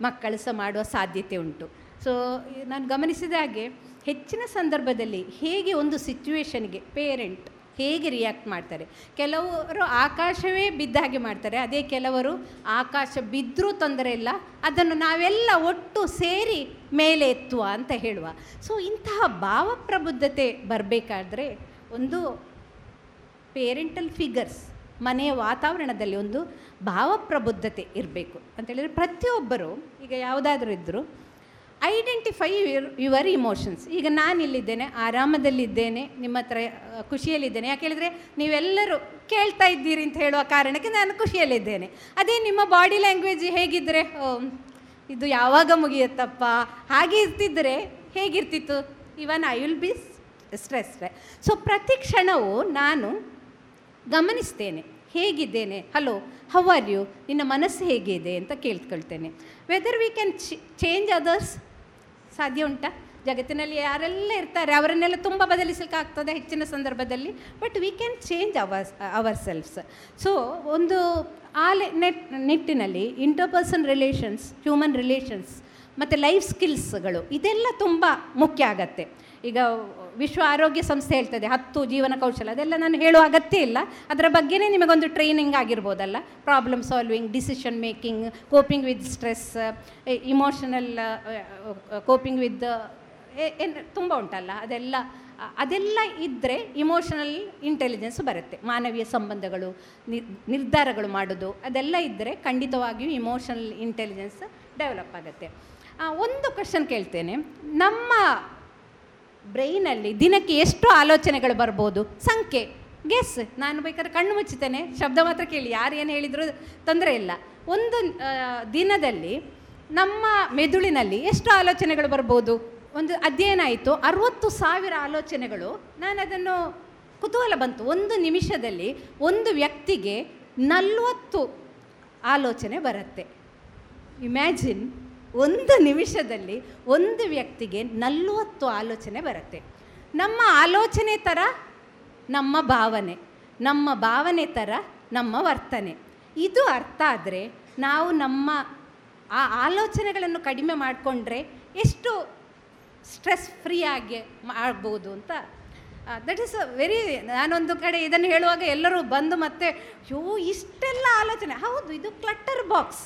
ಮಕ್ಕಳು ಸಹ ಮಾಡುವ ಸಾಧ್ಯತೆ ಉಂಟು. ಸೊ ನಾನು ಗಮನಿಸಿದ ಹಾಗೆ ಹೆಚ್ಚಿನ ಸಂದರ್ಭದಲ್ಲಿ ಹೇಗೆ ಒಂದು ಸಿಚುವೇಶನ್ಗೆ ಪೇರೆಂಟ್ ಹೇಗೆ ರಿಯಾಕ್ಟ್ ಮಾಡ್ತಾರೆ? ಕೆಲವರು ಆಕಾಶವೇ ಬಿದ್ದ ಹಾಗೆ ಮಾಡ್ತಾರೆ. ಅದೇ ಕೆಲವರು ಆಕಾಶ ಬಿದ್ದರೂ ತೊಂದರೆ ಇಲ್ಲ. ಅದನ್ನು ನಾವೆಲ್ಲ ಒಟ್ಟು ಸೇರಿ ಮೇಲೆ ಎತ್ತುವ ಅಂತ ಹೇಳುವ. ಸೊ ಇಂತಹ ಭಾವಪ್ರಬುದ್ಧತೆ ಬರಬೇಕಾದ್ರೆ ಒಂದು ಪೇರೆಂಟಲ್ ಫಿಗರ್ಸ್ ಮನೆಯ ವಾತಾವರಣದಲ್ಲಿ ಒಂದು ಭಾವಪ್ರಬುದ್ಧತೆ ಇರಬೇಕು. ಅಂತೇಳಿದರೆ ಪ್ರತಿಯೊಬ್ಬರು, ಈಗ ಯಾವುದಾದ್ರೂ ಇದ್ದರೂ ಐಡೆಂಟಿಫೈ ಯುವರ್ ಯುವರ್ ಇಮೋಷನ್ಸ್ ಈಗ ನಾನು ಇಲ್ಲಿದ್ದೇನೆ ಆರಾಮದಲ್ಲಿದ್ದೇನೆ, ನಿಮ್ಮ ಹತ್ರ ಖುಷಿಯಲ್ಲಿದ್ದೇನೆ. ಯಾಕೆ ಹೇಳಿದರೆ, ನೀವೆಲ್ಲರೂ ಕೇಳ್ತಾ ಇದ್ದೀರಿ ಅಂತ ಹೇಳುವ ಕಾರಣಕ್ಕೆ ನಾನು ಖುಷಿಯಲ್ಲಿದ್ದೇನೆ. ಅದೇ ನಿಮ್ಮ ಬಾಡಿ ಲ್ಯಾಂಗ್ವೇಜ್ ಹೇಗಿದ್ದರೆ ಇದು ಯಾವಾಗ ಮುಗಿಯುತ್ತಪ್ಪ? ಹಾಗೆ ಇರ್ತಿದ್ರೆ ಹೇಗಿರ್ತಿತ್ತು? Even I will be stress so ಪ್ರತಿ ಕ್ಷಣವೂ ನಾನು ಗಮನಿಸ್ತೇನೆ. ಹೇಗಿದ್ದೇನೆ? ಹಲೋ ಹೌ ಆರ್ ಯು ನಿನ್ನ ಮನಸ್ಸು ಹೇಗಿದೆ ಅಂತ ಕೇಳ್ಕೊಳ್ತೇನೆ. Whether we can change others ಸಾಧ್ಯ ಉಂಟಾ? ಜಗತ್ತಿನಲ್ಲಿ ಯಾರೆಲ್ಲ ಇರ್ತಾರೆ, ಅವರನ್ನೆಲ್ಲ ತುಂಬ ಬದಲಿಸಲಿಕ್ಕಾಗ್ತದೆ ಹೆಚ್ಚಿನ ಸಂದರ್ಭದಲ್ಲಿ but we can change our ourselves so ಒಂದು ಆ ನೆಟ್, ನಿಟ್ಟಿನಲ್ಲಿ ಇಂಟರ್ಪರ್ಸನ್ ರಿಲೇಷನ್ಸ್ ಹ್ಯೂಮನ್ ರಿಲೇಷನ್ಸ್ ಮತ್ತು ಲೈಫ್ ಸ್ಕಿಲ್ಸ್ಗಳು ಇದೆಲ್ಲ ತುಂಬ ಮುಖ್ಯ ಆಗತ್ತೆ. ಈಗ ವಿಶ್ವ ಆರೋಗ್ಯ ಸಂಸ್ಥೆ ಹೇಳ್ತದೆ, ಹತ್ತು ಜೀವನ ಕೌಶಲ. ಅದೆಲ್ಲ ನಾನು ಹೇಳುವ ಅಗತ್ಯ ಇಲ್ಲ. ಅದರ ಬಗ್ಗೆನೇ ನಿಮಗೊಂದು training ಆಗಿರ್ಬೋದಲ್ಲ. Problem solving decision making coping with stress emotional coping with ಏನು ತುಂಬ ಉಂಟಲ್ಲ. ಅದೆಲ್ಲ ಅದೆಲ್ಲ ಇದ್ದರೆ ಇಮೋಷನಲ್ ಇಂಟೆಲಿಜೆನ್ಸ್ ಬರುತ್ತೆ. ಮಾನವೀಯ ಸಂಬಂಧಗಳು ನಿರ್ ನಿರ್ಧಾರಗಳು ಮಾಡೋದು, ಅದೆಲ್ಲ ಇದ್ದರೆ ಖಂಡಿತವಾಗಿಯೂ ಇಮೋಷನಲ್ ಇಂಟೆಲಿಜೆನ್ಸ್ ಡೆವಲಪ್ ಆಗುತ್ತೆ. ಒಂದು ಕ್ವಶನ್ ಕೇಳ್ತೇನೆ. ನಮ್ಮ ಬ್ರೈನಲ್ಲಿ ದಿನಕ್ಕೆ ಎಷ್ಟು ಆಲೋಚನೆಗಳು ಬರ್ಬೋದು. ಸಂಖ್ಯೆ. ಗೆಸ್ ನಾನು ಬೇಕಾದ್ರೆ ಕಣ್ಣು ಮುಚ್ಚುತ್ತೇನೆ. ಶಬ್ದ ಮಾತ್ರ ಕೇಳಿ. ಯಾರು ಏನು ಹೇಳಿದರೂ ತೊಂದರೆ ಇಲ್ಲ. ಒಂದು ದಿನದಲ್ಲಿ ನಮ್ಮ ಮೆದುಳಿನಲ್ಲಿ ಎಷ್ಟು ಆಲೋಚನೆಗಳು ಬರ್ಬೋದು. ಒಂದು ಅಧ್ಯಯನ ಆಯಿತು. ಅರುವತ್ತು ಸಾವಿರ ಆಲೋಚನೆಗಳು. ನಾನು ಅದನ್ನು ಕುತೂಹಲ ಬಂತು. ಒಂದು ನಿಮಿಷದಲ್ಲಿ ಒಂದು ವ್ಯಕ್ತಿಗೆ ನಲ್ವತ್ತು ಆಲೋಚನೆ ಬರುತ್ತೆ. ಇಮ್ಯಾಜಿನ್ ಒಂದು ನಿಮಿಷದಲ್ಲಿ ಒಂದು ವ್ಯಕ್ತಿಗೆ ನಲ್ವತ್ತು ಆಲೋಚನೆ ಬರುತ್ತೆ. ನಮ್ಮ ಆಲೋಚನೆ ಥರ ನಮ್ಮ ಭಾವನೆ ನಮ್ಮ ಭಾವನೆ ಥರ ನಮ್ಮ ವರ್ತನೆ. ಇದು ಅರ್ಥ ಆದರೆ ನಾವು ನಮ್ಮ ಆ ಆಲೋಚನೆಗಳನ್ನು ಕಡಿಮೆ ಮಾಡಿಕೊಂಡ್ರೆ ಎಷ್ಟು ಸ್ಟ್ರೆಸ್ ಫ್ರೀ ಆಗಿ ಆಗ್ಬೋದು ಅಂತ ದಟ್ ಈಸ್ ವೆರಿ ನಾನೊಂದು ಕಡೆ ಇದನ್ನು ಹೇಳುವಾಗ ಎಲ್ಲರೂ ಬಂದು ಮತ್ತೆ ಯೋ ಇಷ್ಟೆಲ್ಲ ಆಲೋಚನೆ. ಹೌದು, ಇದು ಕ್ಲಟ್ಟರ್ ಬಾಕ್ಸ್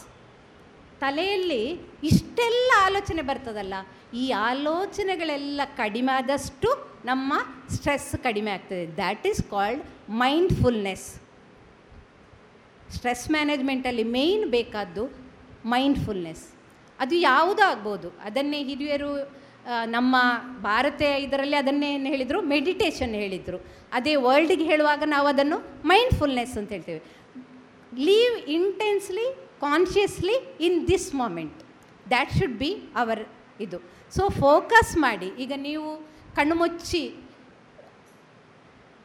ತಲೆಯಲ್ಲಿ ಇಷ್ಟೆಲ್ಲ ಆಲೋಚನೆ ಬರ್ತದಲ್ಲ, ಈ ಆಲೋಚನೆಗಳೆಲ್ಲ ಕಡಿಮೆ ಆದಷ್ಟು ನಮ್ಮ ಸ್ಟ್ರೆಸ್ ಕಡಿಮೆ ಆಗ್ತದೆ. That is called mindfulness stress ಮ್ಯಾನೇಜ್ಮೆಂಟಲ್ಲಿ main ಬೇಕಾದ್ದು ಮೈಂಡ್ಫುಲ್ನೆಸ್ ಅದು ಯಾವುದೂ ಆಗ್ಬೋದು? ಅದನ್ನೇ ಹಿರಿಯರು ನಮ್ಮ ಭಾರತೀಯ ಇದರಲ್ಲಿ ಅದನ್ನೇ ಏನು ಹೇಳಿದರು ಮೆಡಿಟೇಷನ್ ಹೇಳಿದರು. ಅದೇ ವರ್ಲ್ಡಿಗೆ ಹೇಳುವಾಗ ನಾವು ಅದನ್ನು ಮೈಂಡ್ಫುಲ್ನೆಸ್ ಅಂತ ಹೇಳ್ತೇವೆ. Live intensely consciously in this moment that should be our ಇದು. ಸೊ ಫೋಕಸ್ ಮಾಡಿ. ಈಗ ನೀವು ಕಣ್ಣು ಮುಚ್ಚಿ,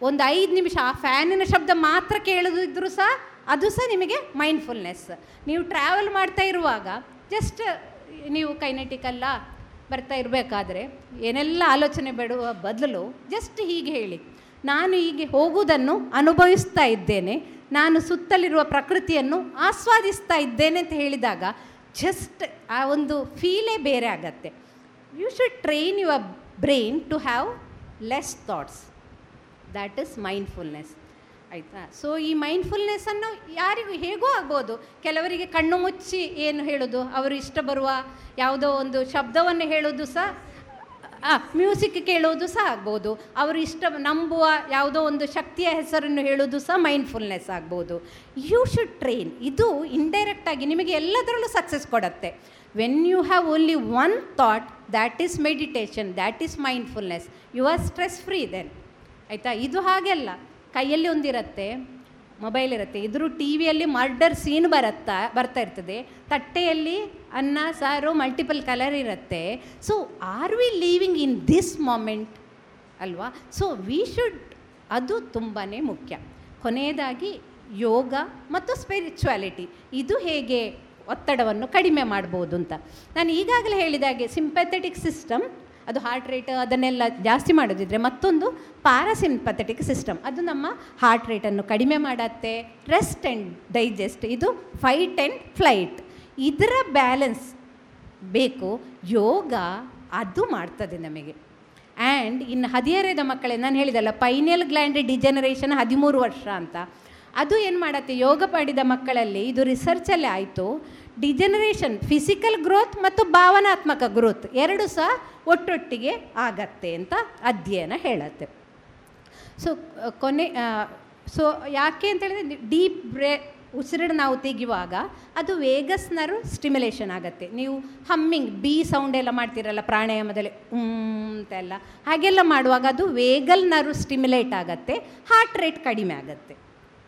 ಒಂದು ಐದು ನಿಮಿಷ, ಆ ಫ್ಯಾನಿನ ಶಬ್ದ ಮಾತ್ರ ಕೇಳಿದ್ರು ಸಹ, ಅದು ಸಹ ನಿಮಗೆ ಮೈಂಡ್ಫುಲ್ನೆಸ್ ನೀವು ಟ್ರಾವೆಲ್ ಮಾಡ್ತಾ ಇರುವಾಗ ಜಸ್ಟ್ ನೀವು ಕೈನೆಟಿಕಲ್ಲ ಬರ್ತಾ ಇರಬೇಕಾದ್ರೆ, ಏನೆಲ್ಲ ಆಲೋಚನೆ ಬಿಡುವ ಬದಲು ಜಸ್ಟ್ ಹೀಗೆ ಹೇಳಿ. ನಾನು ಹೀಗೆ ಹೋಗುವುದನ್ನು ಅನುಭವಿಸ್ತಾ ಇದ್ದೇನೆ. ನಾನು ಸುತ್ತಲಿರುವ ಪ್ರಕೃತಿಯನ್ನು ಆಸ್ವಾದಿಸ್ತಾ ಇದ್ದೇನೆ ಅಂತ ಹೇಳಿದಾಗ ಜಸ್ಟ್ ಆ ಒಂದು ಫೀಲೇ ಬೇರೆ ಆಗತ್ತೆ. You should train your brain to have less thoughts that is mindfulness ಆಯಿತಾ? ಸೊ ಈ ಮೈಂಡ್ಫುಲ್ನೆಸ್ಸನ್ನು ಯಾರಿಗೂ ಹೇಗೋ ಆಗ್ಬೋದು. ಕೆಲವರಿಗೆ ಕಣ್ಣು ಮುಚ್ಚಿ ಏನು ಹೇಳೋದು? ಅವರು ಇಷ್ಟ ಬರುವ ಯಾವುದೋ ಒಂದು ಶಬ್ದವನ್ನು ಹೇಳೋದು ಸಹ ಮ್ಯೂಸಿಕ್ ಕೇಳೋದು ಸಹ ಆಗ್ಬೋದು. ಅವರು ಇಷ್ಟ, ನಂಬುವ ಯಾವುದೋ ಒಂದು ಶಕ್ತಿಯ ಹೆಸರನ್ನು ಹೇಳೋದು ಸಹ ಮೈಂಡ್ಫುಲ್ನೆಸ್ ಆಗ್ಬೋದು. ಯು ಶುಡ್ ಟ್ರೈನ್ ಇದು ಇಂಡೈರೆಕ್ಟಾಗಿ ನಿಮಗೆ ಎಲ್ಲದರಲ್ಲೂ ಸಕ್ಸಸ್ ಕೊಡುತ್ತೆ. When you have only one thought that is meditation that is mindfulness you are stress free then ಆಯಿತಾ? ಇದು ಹಾಗೆಲ್ಲ ಕೈಯಲ್ಲಿ ಒಂದಿರುತ್ತೆ. ಮೊಬೈಲ್ ಇರುತ್ತೆ. ಇದ್ರೂ ಟಿ ವಿಯಲ್ಲಿ ಮರ್ಡರ್ ಸೀನ್ ಬರುತ್ತಾ, ಬರ್ತಾ ಇರ್ತದೆ. ತಟ್ಟೆಯಲ್ಲಿ ಅನ್ನ, ಸಾರು ಮಲ್ಟಿಪಲ್ ಕಲರ್ ಇರುತ್ತೆ. So are we living in this moment ಅಲ್ವಾ? ಸೊ ವಿ ಶುಡ್ ಅದು ತುಂಬಾ ಮುಖ್ಯ. ಕೊನೆಯದಾಗಿ, ಯೋಗ ಮತ್ತು ಸ್ಪಿರಿಚುವಾಲಿಟಿ ಇದು ಹೇಗೆ ಒತ್ತಡವನ್ನು ಕಡಿಮೆ ಮಾಡ್ಬೋದು ಅಂತ. ನಾನು ಈಗಾಗಲೇ ಹೇಳಿದಾಗೆ ಸಿಂಪಥೆಟಿಕ್ ಸಿಸ್ಟಮ್ ಅದು ಹಾರ್ಟ್ ರೇಟ್ ಅದನ್ನೆಲ್ಲ ಜಾಸ್ತಿ ಮಾಡೋದಿದ್ರೆ ಮತ್ತೊಂದು ಪ್ಯಾರಾಸಿಂಪಥೆಟಿಕ್ ಸಿಸ್ಟಮ್ ಅದು ನಮ್ಮ ಹಾರ್ಟ್ ರೇಟನ್ನು ಕಡಿಮೆ ಮಾಡತ್ತೆ ರೆಸ್ಟ್ ಆ್ಯಂಡ್ ಡೈಜೆಸ್ಟ್ ಇದು ಫೈಟ್ ಆ್ಯಂಡ್ ಫ್ಲೈಟ್ ಇದರ ಬ್ಯಾಲೆನ್ಸ್ ಬೇಕು, ಯೋಗ ಅದು ಮಾಡ್ತದೆ ನಮಗೆ. ಆ್ಯಂಡ್ ಇನ್ನು ಹದಿಹರೆಯದ ಮಕ್ಕಳೇ, ನಾನು ಹೇಳಿದಲ್ಲ ಪೈನಲ್ ಗ್ಲ್ಯಾಂಡ್ ಡಿಜೆನರೇಷನ್ ಹದಿಮೂರು ವರ್ಷ ಅಂತ. ಅದು ಏನು ಮಾಡತ್ತೆ, ಯೋಗ ಮಾಡಿದ ಮಕ್ಕಳಲ್ಲಿ ಇದು ರಿಸರ್ಚಲ್ಲೇ ಆಯಿತು. ಡಿಜೆನರೇಷನ್ ಫಿಸಿಕಲ್ ಗ್ರೋತ್ ಮತ್ತು ಭಾವನಾತ್ಮಕ ಗ್ರೋತ್ ಎರಡು ಸಹ ಒಟ್ಟೊಟ್ಟಿಗೆ ಆಗತ್ತೆ ಅಂತ ಅಧ್ಯಯನ ಹೇಳತ್ತೆ. ಸೊ ಕೊನೆ ಸೊ ಯಾಕೆ ಅಂತ ಹೇಳಿದ್ರೆ ಡೀಪ್ ಬ್ರೇ ಉಸಿರನ್ನು ನಾವು ತೆಗೆಯುವಾಗ ಅದು ವೇಗಸ್ನರು ಸ್ಟಿಮ್ಯುಲೇಷನ್ ಆಗುತ್ತೆ. ನೀವು ಹಮ್ಮಿಂಗ್ ಬಿ ಸೌಂಡ್ ಎಲ್ಲ ಮಾಡ್ತೀರಲ್ಲ ಪ್ರಾಣಾಯಾಮದಲ್ಲಿ ಅಂತ ಅಂತೆಲ್ಲ ಹಾಗೆಲ್ಲ ಮಾಡುವಾಗ ಅದು ವೇಗಲ್ನರು ಸ್ಟಿಮ್ಯುಲೇಟ್ ಆಗುತ್ತೆ ಹಾರ್ಟ್ ರೇಟ್ ಕಡಿಮೆ ಆಗುತ್ತೆ.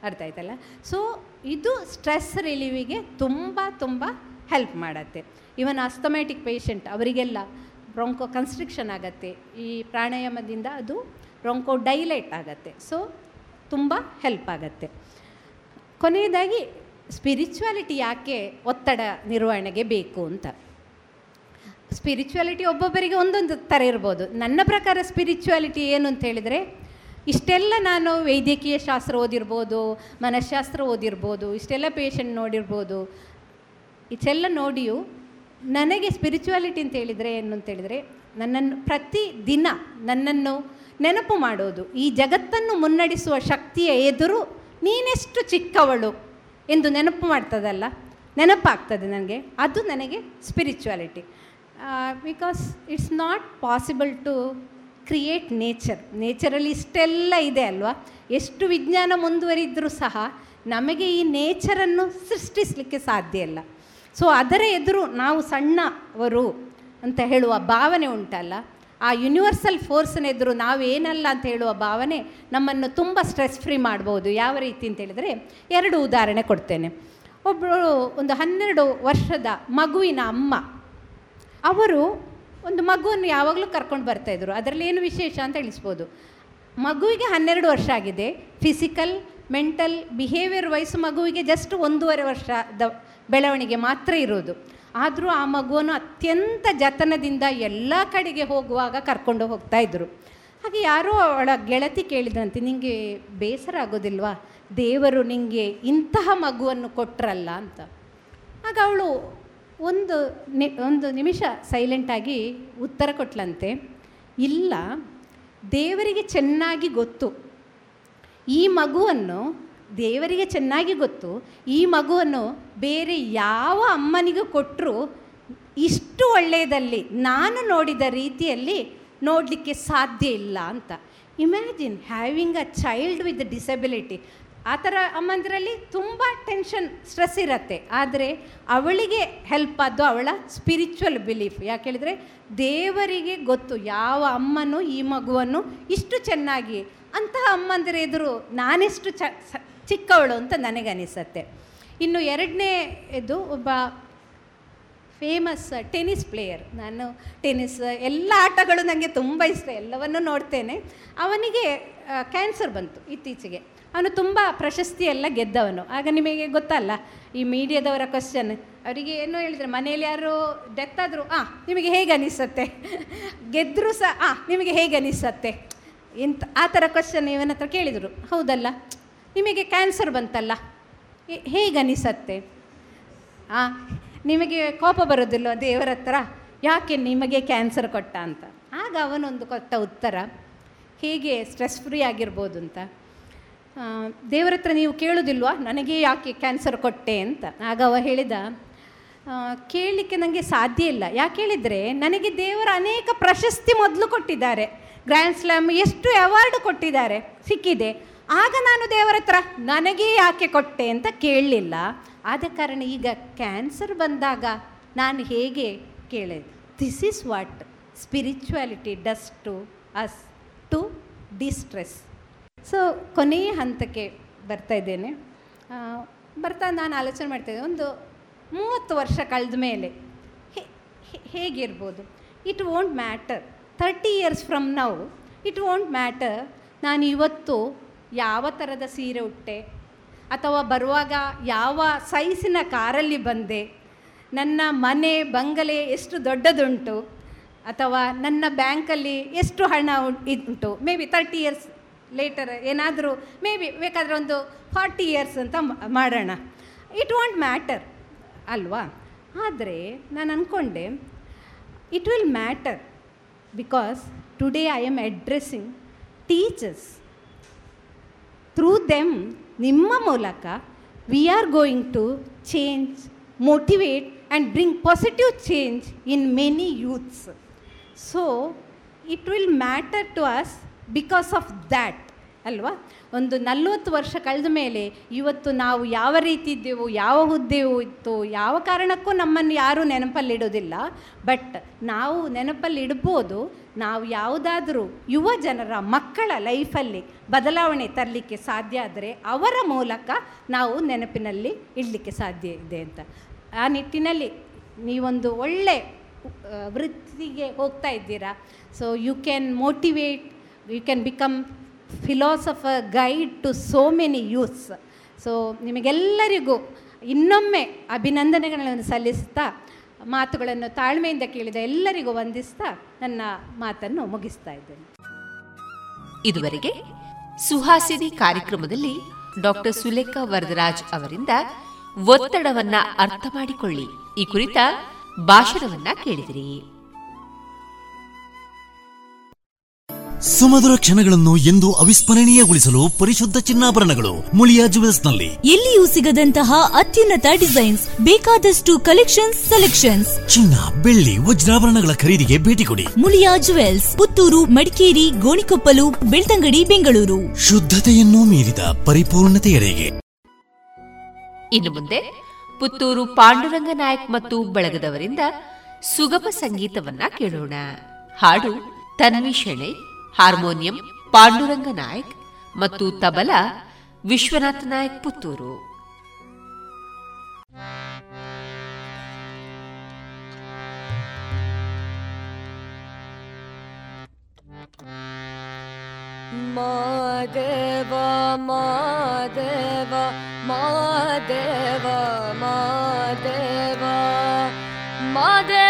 ಅರ್ಥ ಆಯ್ತಲ್ಲ? ಸೊ ಇದು ಸ್ಟ್ರೆಸ್ ರಿಲೀವಿಗೆ ತುಂಬ ತುಂಬ ಹೆಲ್ಪ್ ಮಾಡತ್ತೆ. ಇವನ್ ಅಸ್ತಮ್ಯಾಟಿಕ್ ಪೇಷಂಟ್ ಅವರಿಗೆಲ್ಲ ಬ್ರೊಂಕೋ ಕನ್ಸ್ಟ್ರಿಕ್ಷನ್ ಆಗತ್ತೆ. ಈ ಪ್ರಾಣಾಯಾಮದಿಂದ ಅದು ಬ್ರೊಂಕೋ ಡೈಲೈಟ್ ಆಗತ್ತೆ. ಸೊ ತುಂಬ ಹೆಲ್ಪ್ ಆಗತ್ತೆ. ಕೊನೆಯದಾಗಿ ಸ್ಪಿರಿಚುವಾಲಿಟಿ ಯಾಕೆ ಒತ್ತಡ ನಿರ್ವಹಣೆಗೆ ಬೇಕು ಅಂತ. ಸ್ಪಿರಿಚುವಾಲಿಟಿ ಒಬ್ಬೊಬ್ಬರಿಗೆ ಒಂದೊಂದು ಥರ ಇರ್ಬೋದು. ನನ್ನ ಪ್ರಕಾರ ಏನು ಅಂತ ಹೇಳಿದರೆ ಇಷ್ಟೆಲ್ಲ ನಾನು ವೈದ್ಯಕೀಯ ಶಾಸ್ತ್ರ ಓದಿರ್ಬೋದು ಮನಃಶಾಸ್ತ್ರ ಓದಿರ್ಬೋದು, ಇಷ್ಟೆಲ್ಲ ಪೇಷಂಟ್ ನೋಡಿರ್ಬೋದು. ಇಷ್ಟೆಲ್ಲ ನೋಡಿಯೂ ನನಗೆ ಸ್ಪಿರಿಚುವಾಲಿಟಿ ಅಂತ ಹೇಳಿದರೆ ಏನು ಅಂತ ಹೇಳಿದರೆ ನನ್ನನ್ನು ಪ್ರತಿ ದಿನ ನನ್ನನ್ನು ನೆನಪು ಮಾಡೋದು, ಈ ಜಗತ್ತನ್ನು ಮುನ್ನಡೆಸುವ ಶಕ್ತಿಯ ಎದುರು ನೀನೆಷ್ಟು ಚಿಕ್ಕವಳು ಎಂದು ನೆನಪು ಮಾಡ್ತದಲ್ಲ, ನೆನಪಾಗ್ತದೆ ನನಗೆ, ಅದು ನನಗೆ spirituality because it's not possible to create nature ನೇಚರಲ್ಲಿ ಇಷ್ಟೆಲ್ಲ ಇದೆ ಅಲ್ವಾ? ಎಷ್ಟು ವಿಜ್ಞಾನ ಮುಂದುವರಿದ್ರೂ ಸಹ ನಮಗೆ ಈ ನೇಚರನ್ನು ಸೃಷ್ಟಿಸಲಿಕ್ಕೆ ಸಾಧ್ಯ ಇಲ್ಲ. ಸೊ ಅದರ ಎದುರು ನಾವು ಸಣ್ಣವರು ಅಂತ ಹೇಳುವ ಭಾವನೆ ಉಂಟಲ್ಲ? ಆ ಯೂನಿವರ್ಸಲ್ ಫೋರ್ಸ್ನ ಎದುರು ನಾವೇನಲ್ಲ ಅಂತ ಹೇಳುವ ಭಾವನೆ ನಮ್ಮನ್ನು ತುಂಬ ಸ್ಟ್ರೆಸ್ ಫ್ರೀ ಮಾಡ್ಬೋದು. ಯಾವ ರೀತಿ ಅಂತ ಹೇಳಿದರೆ ಎರಡು ಉದಾಹರಣೆ ಕೊಡ್ತೇನೆ. ಒಬ್ಬಳು ಒಂದು ಹನ್ನೆರಡು ವರ್ಷದ ಮಗುವಿನ ಅಮ್ಮ, ಅವರು ಒಂದು ಮಗುವನ್ನು ಯಾವಾಗಲೂ ಕರ್ಕೊಂಡು ಬರ್ತಾಯಿದ್ರು ಅದರಲ್ಲಿ ಏನು ವಿಶೇಷ ಅಂತ ತಿಳಿಸ್ಬೋದು. ಮಗುವಿಗೆ ಹನ್ನೆರಡು ವರ್ಷ ಆಗಿದೆ. ಫಿಸಿಕಲ್ ಮೆಂಟಲ್ ಬಿಹೇವಿಯರ್ ವಯಸ್ಸು ಮಗುವಿಗೆ ಜಸ್ಟ್ ಒಂದೂವರೆ ವರ್ಷದ ಬೆಳವಣಿಗೆ ಮಾತ್ರ ಇರೋದು. ಆದರೂ ಆ ಮಗುವನ್ನು ಅತ್ಯಂತ ಜತನದಿಂದ ಎಲ್ಲ ಕಡೆಗೆ ಹೋಗುವಾಗ ಕರ್ಕೊಂಡು ಹೋಗ್ತಾ ಇದ್ದರು ಹಾಗೆ ಯಾರೋ ಅವಳ ಗೆಳತಿ ಕೇಳಿದಂತೆ ನಿಮಗೆ ಬೇಸರ ಆಗೋದಿಲ್ವಾ? ದೇವರು ನಿಮಗೆ ಇಂತಹ ಮಗುವನ್ನು ಕೊಟ್ರಲ್ಲ ಅಂತ. ಆಗ ಅವಳು ಒಂದು ನಿ, ಒಂದು ನಿಮಿಷ ಸೈಲೆಂಟಾಗಿ ಉತ್ತರ ಕೊಟ್ಲಂತೆ, ಇಲ್ಲ, ದೇವರಿಗೆ ಚೆನ್ನಾಗಿ ಗೊತ್ತು. ಈ ಮಗುವನ್ನು, ದೇವರಿಗೆ ಚೆನ್ನಾಗಿ ಗೊತ್ತು, ಈ ಮಗುವನ್ನು ಬೇರೆ ಯಾವ ಅಮ್ಮನಿಗೂ ಕೊಟ್ಟರೂ ಇಷ್ಟು ಒಳ್ಳೆಯದಲ್ಲಿ, ನಾನು ನೋಡಿದ ರೀತಿಯಲ್ಲಿ ನೋಡಲಿಕ್ಕೆ ಸಾಧ್ಯ ಇಲ್ಲ ಅಂತ. Imagine having a child with disability ಆ ಥರ ಅಮ್ಮಂದಿರಲ್ಲಿ ತುಂಬ ಟೆನ್ಷನ್ ಸ್ಟ್ರೆಸ್ ಇರುತ್ತೆ. ಆದರೆ ಅವಳಿಗೆ ಹೆಲ್ಪ್ ಆದ್ದು ಅವಳ ಸ್ಪಿರಿಚುವಲ್ ಬಿಲೀಫ್ ಯಾಕೆ ಹೇಳಿದರೆ ದೇವರಿಗೆ ಗೊತ್ತು ಯಾವ ಅಮ್ಮನೂ ಈ ಮಗುವನ್ನು ಇಷ್ಟು ಚೆನ್ನಾಗಿ, ಅಂತಹ ಅಮ್ಮಂದಿರ ಎದುರು ನಾನೆಷ್ಟು ಚ ಚಿಕ್ಕವಳು ಅಂತ ನನಗನಿಸತ್ತೆ. ಇನ್ನು ಎರಡನೇ ಇದು ಒಬ್ಬ ಫೇಮಸ್ ಟೆನಿಸ್ ಪ್ಲೇಯರ್ ನಾನು ಟೆನಿಸ್ ಎಲ್ಲ ಆಟಗಳು ನನಗೆ ತುಂಬ ಇಷ್ಟ, ಎಲ್ಲವನ್ನು ನೋಡ್ತೇನೆ. ಅವನಿಗೆ ಕ್ಯಾನ್ಸರ್ ಬಂತು ಇತ್ತೀಚೆಗೆ. ಅವನು ತುಂಬ ಪ್ರಶಸ್ತಿಯೆಲ್ಲ ಗೆದ್ದವನು. ಆಗ ನಿಮಗೆ ಗೊತ್ತಲ್ಲ, ಈ ಮೀಡಿಯಾದವರ ಕ್ವಶನ್ ಅವರಿಗೆ ಏನು ಹೇಳಿದರೆ, ಮನೆಯಲ್ಲಿ ಯಾರು ಡೆತ್ ಆದರೂ, ಆ, ನಿಮಗೆ ಹೇಗೆ ಅನಿಸುತ್ತೆ? ಗೆದ್ದರೂ ಸಹ, ಆ, ನಿಮಗೆ ಹೇಗೆ ಅನಿಸುತ್ತೆ? ಇಂಥ ಆ ಥರ ಕ್ವಶನ್ ಇವನ ಹತ್ರ ಕೇಳಿದರು. ಹೌದಲ್ಲ? ನಿಮಗೆ ಕ್ಯಾನ್ಸರ್ ಬಂತಲ್ಲ? ಹೇಗೆ ಅನಿಸತ್ತೆ? ಆ, ನಿಮಗೆ ಕೋಪ ಬರೋದಿಲ್ಲ ದೇವರ ಹತ್ರ? ಯಾಕೆ ನಿಮಗೆ ಕ್ಯಾನ್ಸರ್ ಕೊಟ್ಟ ಅಂತ? ಆಗ ಅವನೊಂದು ಕೊಟ್ಟ ಉತ್ತರ, ಹೇಗೆ ಸ್ಟ್ರೆಸ್ ಫ್ರೀ ಆಗಿರ್ಬೋದು ಅಂತ? ದೇವರ ಹತ್ರ ನೀವು ಕೇಳೋದಿಲ್ವಾ? ನನಗೆ ಯಾಕೆ ಕ್ಯಾನ್ಸರ್ ಕೊಟ್ಟೆ ಅಂತ? ಆಗ ಅವ ಹೇಳಿದ ಕೇಳಲಿಕ್ಕೆ ನನಗೆ ಸಾಧ್ಯ ಇಲ್ಲ. ಯಾಕೆ ಹೇಳಿದರೆ, ನನಗೆ ದೇವರ ಅನೇಕ ಪ್ರಶಸ್ತಿ ಮೊದಲು ಕೊಟ್ಟಿದ್ದಾರೆ. ಗ್ರ್ಯಾಂಡ್ ಸ್ಲ್ಯಾಮ್ ಎಷ್ಟು ಅವಾರ್ಡ್ ಕೊಟ್ಟಿದ್ದಾರೆ, ಸಿಕ್ಕಿದೆ. ಆಗ ನಾನು ದೇವರ ಹತ್ರ ನನಗೆ ಯಾಕೆ ಕೊಟ್ಟೆ ಅಂತ ಕೇಳಲಿಲ್ಲ. ಆದ ಕಾರಣ ಈಗ ಕ್ಯಾನ್ಸರ್ ಬಂದಾಗ ನಾನು ಹೇಗೆ ಕೇಳಿದೆ this is what spirituality does to us to distress so ಕೊನೆಯ ಹಂತಕ್ಕೆ ಬರ್ತಾ ಇದ್ದೇನೆ. ಬರ್ತಾ ನಾನು ಆಲೋಚನೆ ಮಾಡ್ತಾಯಿದ್ದೆ ಒಂದು ಮೂವತ್ತು ವರ್ಷ ಕಳೆದ ಮೇಲೆ ಹೇಗಿರ್ಬೋದು? It won't matter thirty years from now it won't matter ನಾನು ಇವತ್ತು ಯಾವ ಥರದ ಸೀರೆ ಉಟ್ಟೆ? ಅಥವಾ ಬರುವಾಗ ಯಾವ ಸೈಸಿನ ಕಾರಲ್ಲಿ ಬಂದೆ? ನನ್ನ ಮನೆ, ಬಂಗಲೆ ಎಷ್ಟು ದೊಡ್ಡದುಂಟು? ಅಥವಾ ನನ್ನ ಬ್ಯಾಂಕಲ್ಲಿ ಎಷ್ಟು ಹಣ ಉಂಟು? May be thirty years later ಏನಾದರೂ ಮೇ ಬಿ ಬೇಕಾದರೆ ಒಂದು ಫಾರ್ಟಿ ಇಯರ್ಸ್ ಅಂತ ಮಾಡೋಣ. ಇಟ್ ವಾಂಟ್ ಮ್ಯಾಟರ್ ಅಲ್ವಾ? ಆದರೆ ನಾನು ಅಂದ್ಕೊಂಡೆ it will matter because today I am addressing teachers through them ನಿಮ್ಮ ಮೂಲಕ we are going to change motivate and bring positive change in many youths so it will matter to us because of that ಅಲ್ವಾ? ಒಂದು ನಲ್ವತ್ತು ವರ್ಷ ಕಳೆದ ಮೇಲೆ ಇವತ್ತು ನಾವು ಯಾವ ರೀತಿ ಇದ್ದೆವು, ಯಾವ ಹುದ್ದೆವು ಇತ್ತು, ಯಾವ ಕಾರಣಕ್ಕೂ ನಮ್ಮನ್ನು ಯಾರೂ ನೆನಪಲ್ಲಿಡೋದಿಲ್ಲ ಬಟ್ ನಾವು ನೆನಪಲ್ಲಿ ಇಡ್ಬೋದು ನಾವು ಯಾವುದಾದ್ರೂ ಯುವ ಜನರ ಮಕ್ಕಳ ಲೈಫಲ್ಲಿ ಬದಲಾವಣೆ ತರಲಿಕ್ಕೆ ಸಾಧ್ಯ ಆದರೆ ಅವರ ಮೂಲಕ ನಾವು ನೆನಪಿನಲ್ಲಿ ಇಡಲಿಕ್ಕೆ ಸಾಧ್ಯ ಇದೆ ಅಂತ. ಆ ನಿಟ್ಟಿನಲ್ಲಿ ನೀವೊಂದು ಒಳ್ಳೆ ವೃತ್ತಿಗೆ ಹೋಗ್ತಾ ಇದ್ದೀರಾ? So you can motivate you can become philosopher guide to so many youths so ನಿಮಗೆಲ್ಲರಿಗೂ ಇನ್ನೊಮ್ಮೆ ಅಭಿನಂದನೆಗಳನ್ನು ಸಲ್ಲಿಸ್ತಾ, ಮಾತುಗಳನ್ನು ತಾಳ್ಮೆಯಿಂದ ಕೇಳಿದ ಎಲ್ಲರಿಗೂ ವಂದಿಸ್ತಾ ನನ್ನ ಮಾತನ್ನು ಮುಗಿಸ್ತಾ ಇದ್ದೇನೆ. ಇದುವರೆಗೆ ಸುಹಾಸಿನಿ ಕಾರ್ಯಕ್ರಮದಲ್ಲಿ ಡಾಕ್ಟರ್ ಸುಲೇಖಾ ವರದರಾಜ್ ಅವರಿಂದ ಒತ್ತಡವನ್ನ ಅರ್ಥ ಮಾಡಿಕೊಳ್ಳಿ. ಈ ಕುರಿತ ಭಾಷಣವನ್ನ ಕೇಳಿದಿರಿ. ಸುಮಧುರ ಕ್ಷಣಗಳನ್ನು ಎಂದು ಅವಿಸ್ಮರಣೀಯಗೊಳಿಸಲು ಪರಿಶುದ್ಧ ಚಿನ್ನಾಭರಣಗಳು ಮುಳಿಯ ನಲ್ಲಿ ಎಲ್ಲಿಯೂ ಸಿಗದಂತಹ ಅತ್ಯುನ್ನತ ಡಿಸೈನ್ಸ್ ಬೇಕಾದಷ್ಟು ಕಲೆಕ್ಷನ್ಸ್ ಸೆಲೆಕ್ಷನ್ಸ್. ಚಿನ್ನ ಬೆಳ್ಳಿ ವಜ್ರಾಭರಣಗಳ ಖರೀದಿಗೆ ಭೇಟಿ ಕೊಡಿ. ಮುಳಿಯಾ ಜುವೆಲ್ಸ್ ಪುತ್ತೂರು ಮಡಿಕೇರಿ ಗೋಣಿಕೊಪ್ಪಲು ಬೆಳ್ತಂಗಡಿ ಬೆಂಗಳೂರು. ಶುದ್ಧತೆಯನ್ನು ಮೀರಿದ ಪರಿಪೂರ್ಣತೆಯರಿಗೆ. ಇನ್ನು ಮುಂದೆ ಪುತ್ತೂರು ಪಾಂಡುರಂಗ ನಾಯಕ್ ಮತ್ತು ಬಳಗದವರಿಂದ ಸುಗಮ ಸಂಗೀತವನ್ನ ಕೇಳೋಣ. ಹಾಡು ತನ್ವಿ ಶೆಣೆ ಹಾರ್ಮೋನಿಯಂ ಪಾಂಡುರಂಗ ನಾಯಕ್ ಮತ್ತು ತಬಲ ವಿಶ್ವನಾಥ ನಾಯಕ್ ಪುತ್ತೂರು ಮಾದೇವ ಮಾದೇವ ಮಾದೇವ ಮಾದೇವ ಮಾದೇವ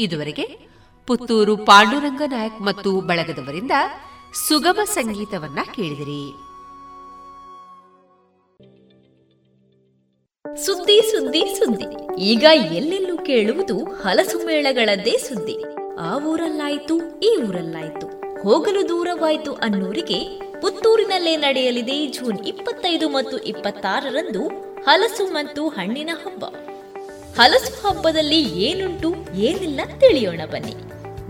ಇದುವರೆಗೆ ಪುತ್ತೂರು ಪಾಂಡುರಂಗ ನಾಯಕ್ ಮತ್ತು ಬಳಗದವರಿಂದ ಸುಗಮ ಸಂಗೀತವನ್ನ ಕೇಳಿದಿರಿ. ಸುದ್ದಿ ಸುದ್ದಿ ಸುದ್ದಿ. ಈಗ ಎಲ್ಲೆಲ್ಲೂ ಕೇಳುವುದು ಹಲಸು ಮೇಳಗಳದ್ದೇ ಸುದ್ದಿ. ಆ ಊರಲ್ಲಾಯ್ತು, ಈ ಊರಲ್ಲಾಯ್ತು. ಹೋಗಲು ದೂರವಾಯ್ತು ಅನ್ನೋರಿಗೆ ಪುತ್ತೂರಿನಲ್ಲೇ ನಡೆಯಲಿದೆ ಜೂನ್ ಇಪ್ಪತ್ತೈದು ಮತ್ತು ಇಪ್ಪತ್ತಾರರಂದು ಹಲಸು ಮತ್ತು ಹಣ್ಣಿನ ಹಬ್ಬ. ಹಲಸು ಹಬ್ಬದಲ್ಲಿ ಏನುಂಟು, ಏನಿಲ್ಲ ತಿಳಿಯೋಣ ಬನ್ನಿ.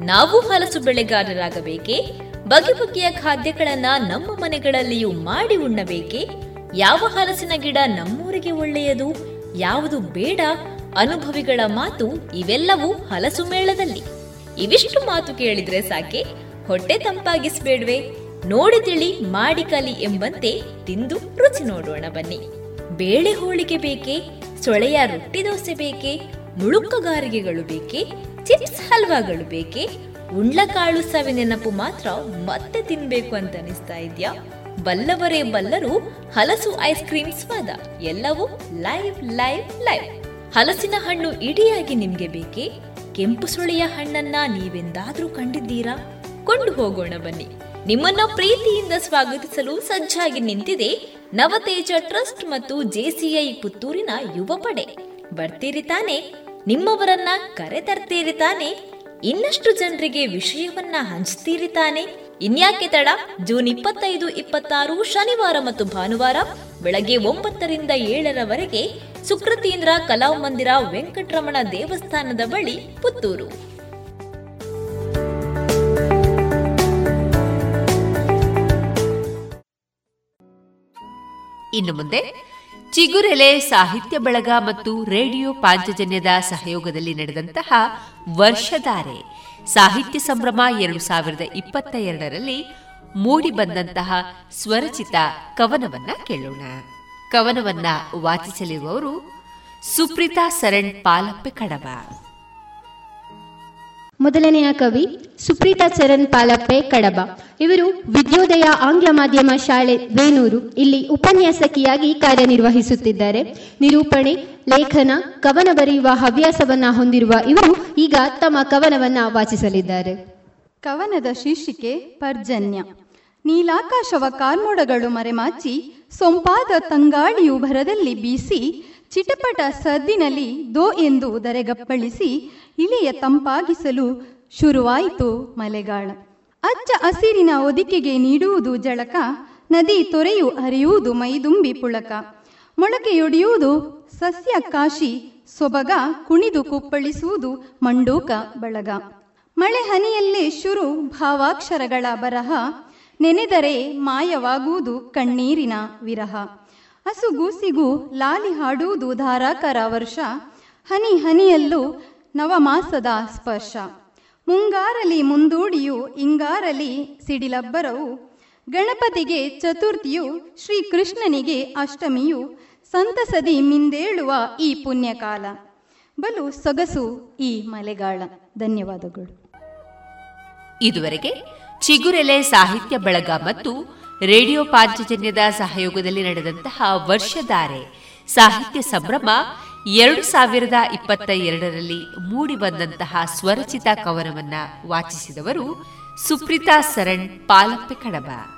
ನಾವು ಹಲಸು ಬೆಳೆಗಾರರಾಗಬೇಕೇ? ಬಗೆ ಬಗೆಯ ಖಾದ್ಯಗಳನ್ನ ನಮ್ಮ ಮನೆಗಳಲ್ಲಿಯೂ ಮಾಡಿ ಉಣ್ಣಬೇಕೇ? ಯಾವ ಹಲಸಿನ ಗಿಡ ನಮ್ಮೂರಿಗೆ ಒಳ್ಳೆಯದು? ಯಾವುದು ಬೇಡ? ಅನುಭವಿಗಳ ಮಾತು ಇವೆಲ್ಲವೂ ಹಲಸು ಮೇಳದಲ್ಲಿ. ಇವಿಷ್ಟು ಮಾತು ಕೇಳಿದ್ರೆ ಸಾಕೆ? ಹೊಟ್ಟೆ ತಂಪಾಗಿಸ್ಬೇಡ್ವೆ. ನೋಡಿ ತಿಳಿ, ಮಾಡಿ ಕಲಿ ಎಂಬಂತೆ ತಿಂದು ರುಚಿ ನೋಡೋಣ ಬನ್ನಿ. ಬೇಳೆ ಹೋಳಿಗೆ ಬೇಕೆ? ಸೊಳೆಯ ರೊಟ್ಟಿ ದೋಸೆ ಬೇಕೆ, ಮುಳುಕುಗಾರಿಗೆಗಳು ಬೇಕೆ, ಚಿಪ್ಸ್ ಹಲ್ವಾಗಳು ಬೇಕೆ, ಉಂಡ್ಲಕಾಳು ಸವಿ ನೆನಪು ಮಾತ್ರ ಮತ್ತೆ ತಿನ್ಬೇಕು ಅಂತ ಅನಿಸ್ತಾ ಇದ್ಯಾ? ಬಲ್ಲವರೇ ಬಲ್ಲರು, ಹಲಸು ಐಸ್ ಕ್ರೀಮ್ ಸ್ವಾದ, ಎಲ್ಲವೂ ಲೈವ್ ಲೈವ್ ಲೈವ್. ಹಲಸಿನ ಹಣ್ಣು ಇಡಿಯಾಗಿ ನಿಮ್ಗೆ ಬೇಕೆ? ಕೆಂಪು ಸುಳಿಯ ಹಣ್ಣನ್ನ ನೀವೆಂದಾದ್ರೂ ಕಂಡಿದ್ದೀರಾ? ಕೊಂಡು ಹೋಗೋಣ ಬನ್ನಿ. ನಿಮ್ಮನ್ನ ಪ್ರೀತಿಯಿಂದ ಸ್ವಾಗತಿಸಲು ಸಜ್ಜಾಗಿ ನಿಂತಿದೆ ನವತೇಜ ಟ್ರಸ್ಟ್ ಮತ್ತು ಜೆಸಿಐ ಪುತ್ತೂರಿನ ಯುವ ಪಡೆ ಬರ್ತೀರಿ ತಾನೆ? ನಿಮ್ಮವರನ್ನ ಕರೆ ತರ್ತೀರಿ ತಾನೆ? ಇನ್ನಷ್ಟು ಜನರಿಗೆ ವಿಷಯವನ್ನ ಹಂಚ್ತೀರಿ ತಾನೆ? ಇನ್ಯಾಕೆ ತಡ? ಜೂನ್ ಇಪ್ಪತ್ತೈದು, ಇಪ್ಪತ್ತಾರು, ಶನಿವಾರ ಮತ್ತು ಭಾನುವಾರ ಬೆಳಗ್ಗೆ ಒಂಬತ್ತರಿಂದ ಏಳರವರೆಗೆ ಸುಕೃತೀಂದ್ರ ಕಲಾಮಂದಿರ ವೆಂಕಟರಮಣ ದೇವಸ್ಥಾನದ ಬಳಿ ಪುತ್ತೂರು. ಇನ್ನು ಮುಂದೆ ಚಿಗುರೆಲೆ ಸಾಹಿತ್ಯ ಬಳಗ ಮತ್ತು ರೇಡಿಯೋ ಪಾಂಚಜನ್ಯದ ಸಹಯೋಗದಲ್ಲಿ ನಡೆದಂತಹ ವರ್ಷಧಾರೆ ಸಾಹಿತ್ಯ ಸಂಭ್ರಮ ಎರಡು ಸಾವಿರದ ಇಪ್ಪತ್ತ ಎರಡರಲ್ಲಿ ಮೂಡಿ ಬಂದಂತಹ ಸ್ವರಚಿತ ಕವನವನ್ನ ಕೇಳೋಣ. ಕವನವನ್ನ ವಾಚಿಸಲಿರುವವರು ಸುಪ್ರೀತಾ ಸರಣ್ ಪಾಲಪ್ಪೆ ಕಡಬ ಮೊದಲನೆಯ ಕವಿ ಸುಪ್ರೀತಾ ಚರಣ್ ಪಾಲಪ್ಪೆ ಕಡಬ. ಇವರು ವಿದ್ಯೋದಯ ಆಂಗ್ಲ ಮಾಧ್ಯಮ ಶಾಲೆ ವೇಣೂರು ಇಲ್ಲಿ ಉಪನ್ಯಾಸಕಿಯಾಗಿ ಕಾರ್ಯನಿರ್ವಹಿಸುತ್ತಿದ್ದಾರೆ. ನಿರೂಪಣೆ, ಲೇಖನ, ಕವನ ಬರೆಯುವ ಹವ್ಯಾಸವನ್ನ ಹೊಂದಿರುವ ಇವರು ಈಗ ತಮ್ಮ ಕವನವನ್ನ ವಾಚಿಸಲಿದ್ದಾರೆ. ಕವನದ ಶೀರ್ಷಿಕೆ ಪರ್ಜನ್ಯ. ನೀಲಾಕಾಶವ ಕಾರ್ಮೋಡಗಳು ಮರೆಮಾಚಿ, ಸೊಂಪಾದ ತಂಗಾಳಿಯು ಭರದಲ್ಲಿ ಬೀಸಿ ಚಿಟಪಟ ಸದ್ದಿನಲ್ಲಿ ದೋ ಎಂದು ದರೆಗಪ್ಪಳಿಸಿ ಇಳಿಯ ತಂಪಾಗಿಸಲು ಶುರುವಾಯಿತು ಮಲೆಗಾಳ. ಅಚ್ಚ ಹಸಿರಿನ ಒದಿಕೆಗೆ ನೀಡುವುದು ಜಳಕ, ನದಿ ತೊರೆಯು ಹರಿಯುವುದು ಮೈದುಂಬಿ ಪುಳಕ. ಮೊಳಕೆಯೊಡೆಯುವುದು ಸಸ್ಯ ಕಾಶಿ, ಸೊಬಗ ಕುಣಿದು ಕುಪ್ಪಳಿಸುವುದು ಮಂಡೂಕ ಬಳಗ. ಮಳೆ ಹನಿಯಲ್ಲೇ ಶುರು ಭಾವಾಕ್ಷರಗಳ ಬರಹ, ನೆನೆದರೆ ಮಾಯವಾಗುವುದು ಕಣ್ಣೀರಿನ ವಿರಹ. ಹಸುಗೂಸಿಗೂ ಲಾಲಿ ಹಾಡುವುದು ಧಾರಾಕಾರ ವರ್ಷ, ಹನಿ ಹನಿಯಲ್ಲೂ ನವಮಾಸದ ಸ್ಪರ್ಶ. ಮುಂಗಾರಲಿ ಮುಂದೂಡಿಯು, ಇಂಗಾರಲಿ ಸಿಡಿಲಬ್ಬರವು. ಗಣಪತಿಗೆ ಚತುರ್ಥಿಯು, ಶ್ರೀಕೃಷ್ಣನಿಗೆ ಅಷ್ಟಮಿಯು. ಸಂತಸದಿ ಮಿಂದೇಳುವ ಈ ಪುಣ್ಯಕಾಲ. ಬಲು ಸೊಗಸು ಈ ಮಳೆಗಾಳ ಧನ್ಯವಾದಗಳು. ಇದುವರೆಗೆ ಚಿಗುರೆಲೆ ಸಾಹಿತ್ಯ ಬಳಗ ಮತ್ತು ರೇಡಿಯೋ ಪಾಂಚಜನ್ಯದ ಸಹಯೋಗದಲ್ಲಿ ನಡೆದಂತಹ ವರ್ಷಧಾರೆ ಸಾಹಿತ್ಯ ಸಂಭ್ರಮ ಎರಡು ಸಾವಿರದ ಇಪ್ಪತ್ತ ಎರಡರಲ್ಲಿ ಮೂಡಿ ಬಂದಂತಹ ಸ್ವರಚಿತ ಕವನವನ್ನ ವಾಚಿಸಿದವರು ಸುಪ್ರೀತಾ ಸರಣ್ ಪಾಲಪ್ಪೆ ಕಡಬ.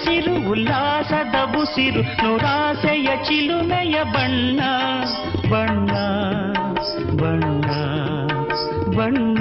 ಹಸಿರು ಉಲ್ಲಾಸದ ಉಸಿರು ನೂರಾಸೆಯ ಚಿಲುಮೆಯ ಬಣ್ಣ ಬಣ್ಣ ಬಣ್ಣ ಬಣ್ಣ ಬಣ್ಣ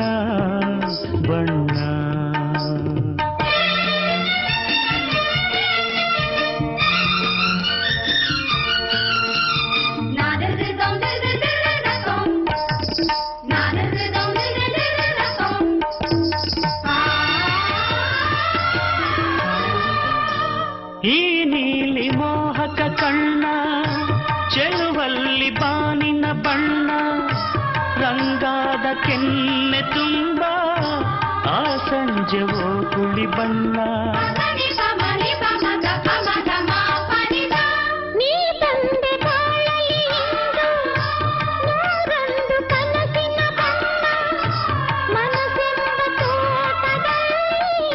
ಕೆನ್ನೆ ತುಂಬ ಆ ಸಂಜೆ ಓ ಕುಳಿ ಬಣ್ಣ ನೀ ತಂದೆ ಬಾಳಲಿ ಇಂದು ನೂರೊಂದು ಕನಸಿನ ಬಣ್ಣ ಮನಸ್ಸೆಂಬ ತೋಟದಲ್ಲಿ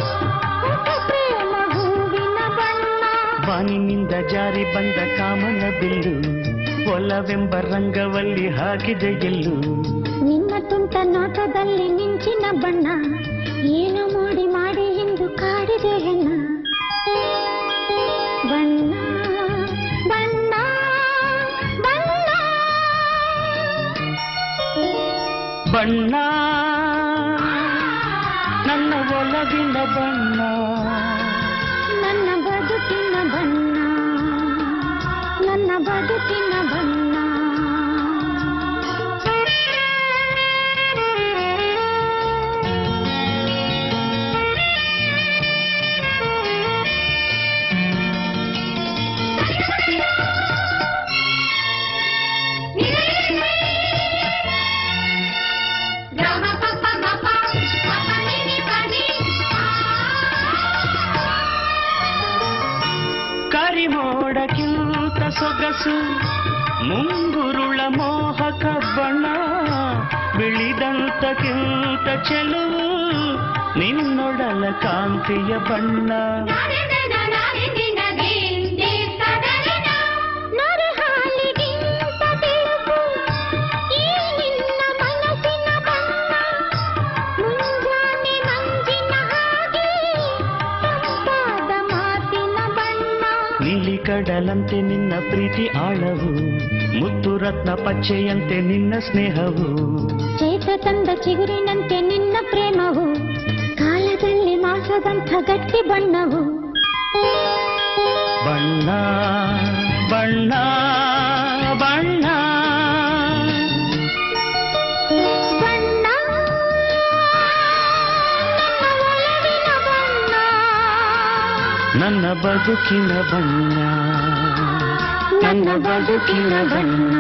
ಹೊಸ ಪ್ರೇಮ ಹೂವಿನ ಬಣ್ಣ ಬಾನಿನಿಂದ ಜಾರಿ ಬಂದ ಕಾಮನ ಬಿಲ್ಲು ಒಲವೆಂಬ ರಂಗವಲ್ಲಿ ಹಾಕಿದೆ ಗೆಲ್ಲು ಬಣ್ಣ ಸೊಗಸು ಮುಂಗುರುಳ ಮೋಹಕ ಬಣ್ಣ ಬಿಳಿದಂತಕ್ಕಿಂತ ಚೆಲುವು ನಿನ್ನೊಡಲ ಕಾಂತಿಯ ಬಣ್ಣ. ಕಡಲಂತೆ ನಿನ್ನ ಪ್ರೀತಿ ಆಳವು ಮುತ್ತು ರತ್ನ ಪಚ್ಚೆಯಂತೆ ನಿನ್ನ ಸ್ನೇಹವು. ಚೇತ ತಂದ ಚಿಗುರಿನಂತೆ ನಿನ್ನ ಪ್ರೇಮವು ಕಾಲದಲ್ಲಿ ಮಾಸದಂಥ ಗಟ್ಟಿ ಬಣ್ಣವು. ಬಣ್ಣ ಬಣ್ಣ ಬಣ್ಣ. ಬಣ್ಣ. ನನ್ನ ಬದುಕಿನ ಬಣ್ಣ. ಬದುಕಿನ ಬಣ್ಣ ನನ್ನ ಬದುಕಿನ ಬಣ್ಣ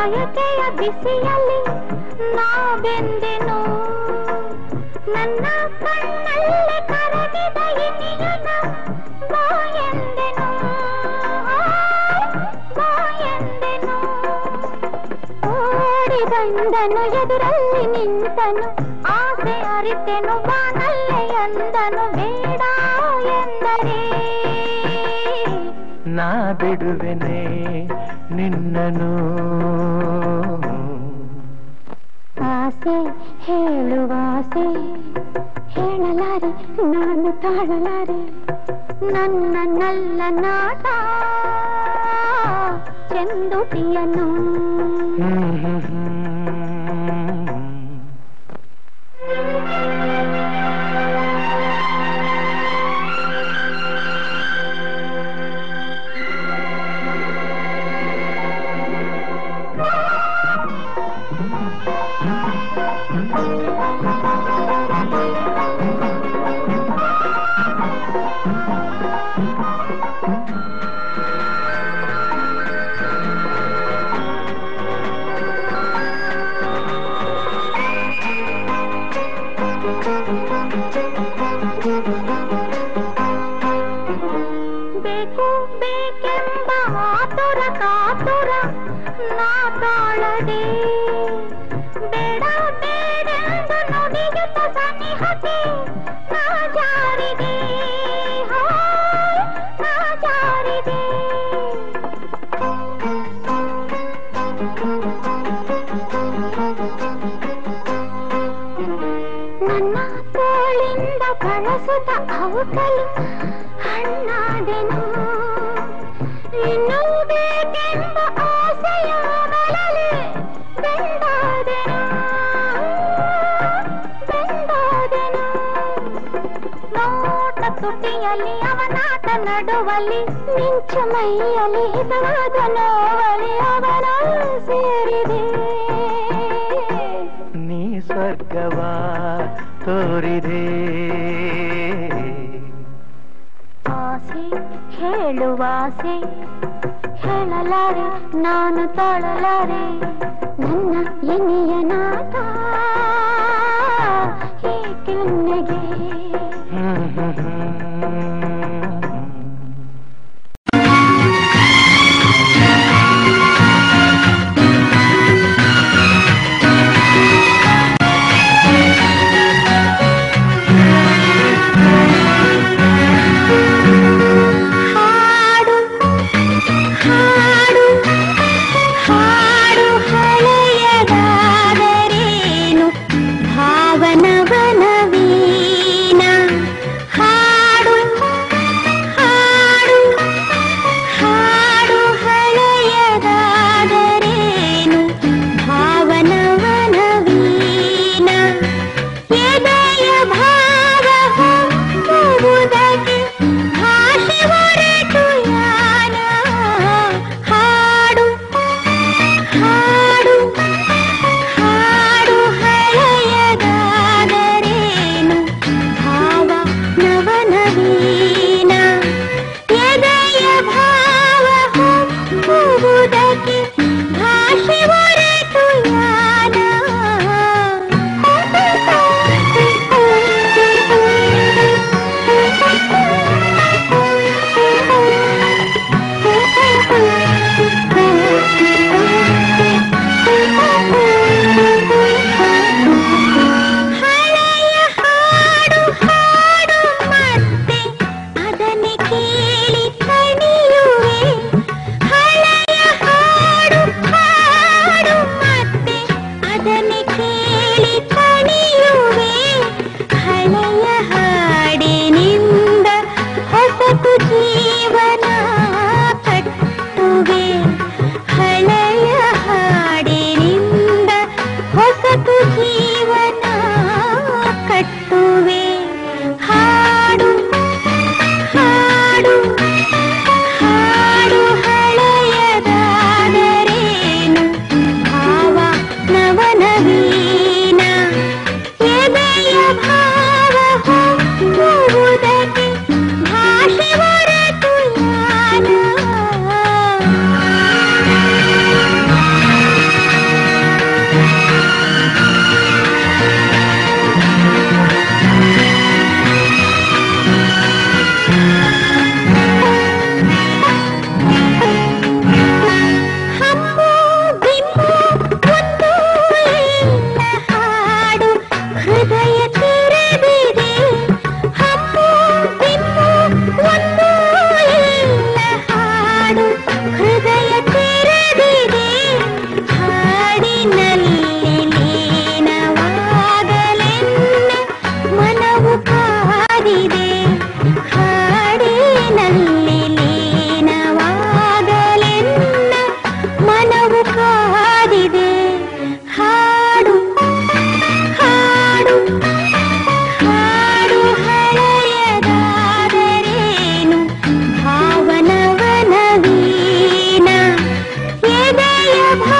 ಬಯಕೆಯ ಬಿಸಿಯಲ್ಲಿ ನಾ ಬೆಂದೆನು ನನ್ನ ಕಣ್ಣಲ್ಲಿ ಕರಗಿದ ಇನಿಯನ ಬಾ ಎಂದೆನು ಎಂದೆನು ಓಡಿ ಬಂದನು ಎದುರಲ್ಲಿ ನಿಂತನು, ಆಸೆ ಅರಿತೆನು, ಬಾನಲ್ಲೆ ಎಂದನು ಬೇಡ ಎಂದರೆ? ನಾ ಬಿಡುವೆನೆ ನಿನ್ನನು ಆಸೆ ಹೇಳುವಾಸೆ ಹೇಳಲಾರೆ ನಾನು ತಾಳಲಾರೆ ನನ್ನ ನಲ್ಲ ನಾಟ ಚೆಂದುಟಿಯನ್ನು ಕಳಸುತ್ತ ಅವಕಲು ಹಣ್ಣಾದೆನು ಇನ್ನೂ ಬೇಕೆಂಬ ಆಸೆಯ ಬಲಲೆ ಬೆಂದಾದೆನು ಬೆಂದಾದೆನು ನೋಟ ತುಟಿಯಲ್ಲಿ ಅವನಾಟ ನಡುವಲ್ಲಿ ಮಿಂಚು ಮೈಯಲ್ಲಿ ಹಿತವಾದ ನೋವಲಿ ಅವನ ಸೇರಿದೆ ನೀ ಸ್ವರ್ಗವ ತೋರಿದೆ ಆಸೆ ಹೇಳುವಾಸೆ ಹೇಳಲಾರೆ ನಾನು ತಾಳಲಾರೆ. ನನ್ನ ಎನಿಯ ನಾಟ ಏಕೆನ್ನೆಗೆ ಹಾಡು Give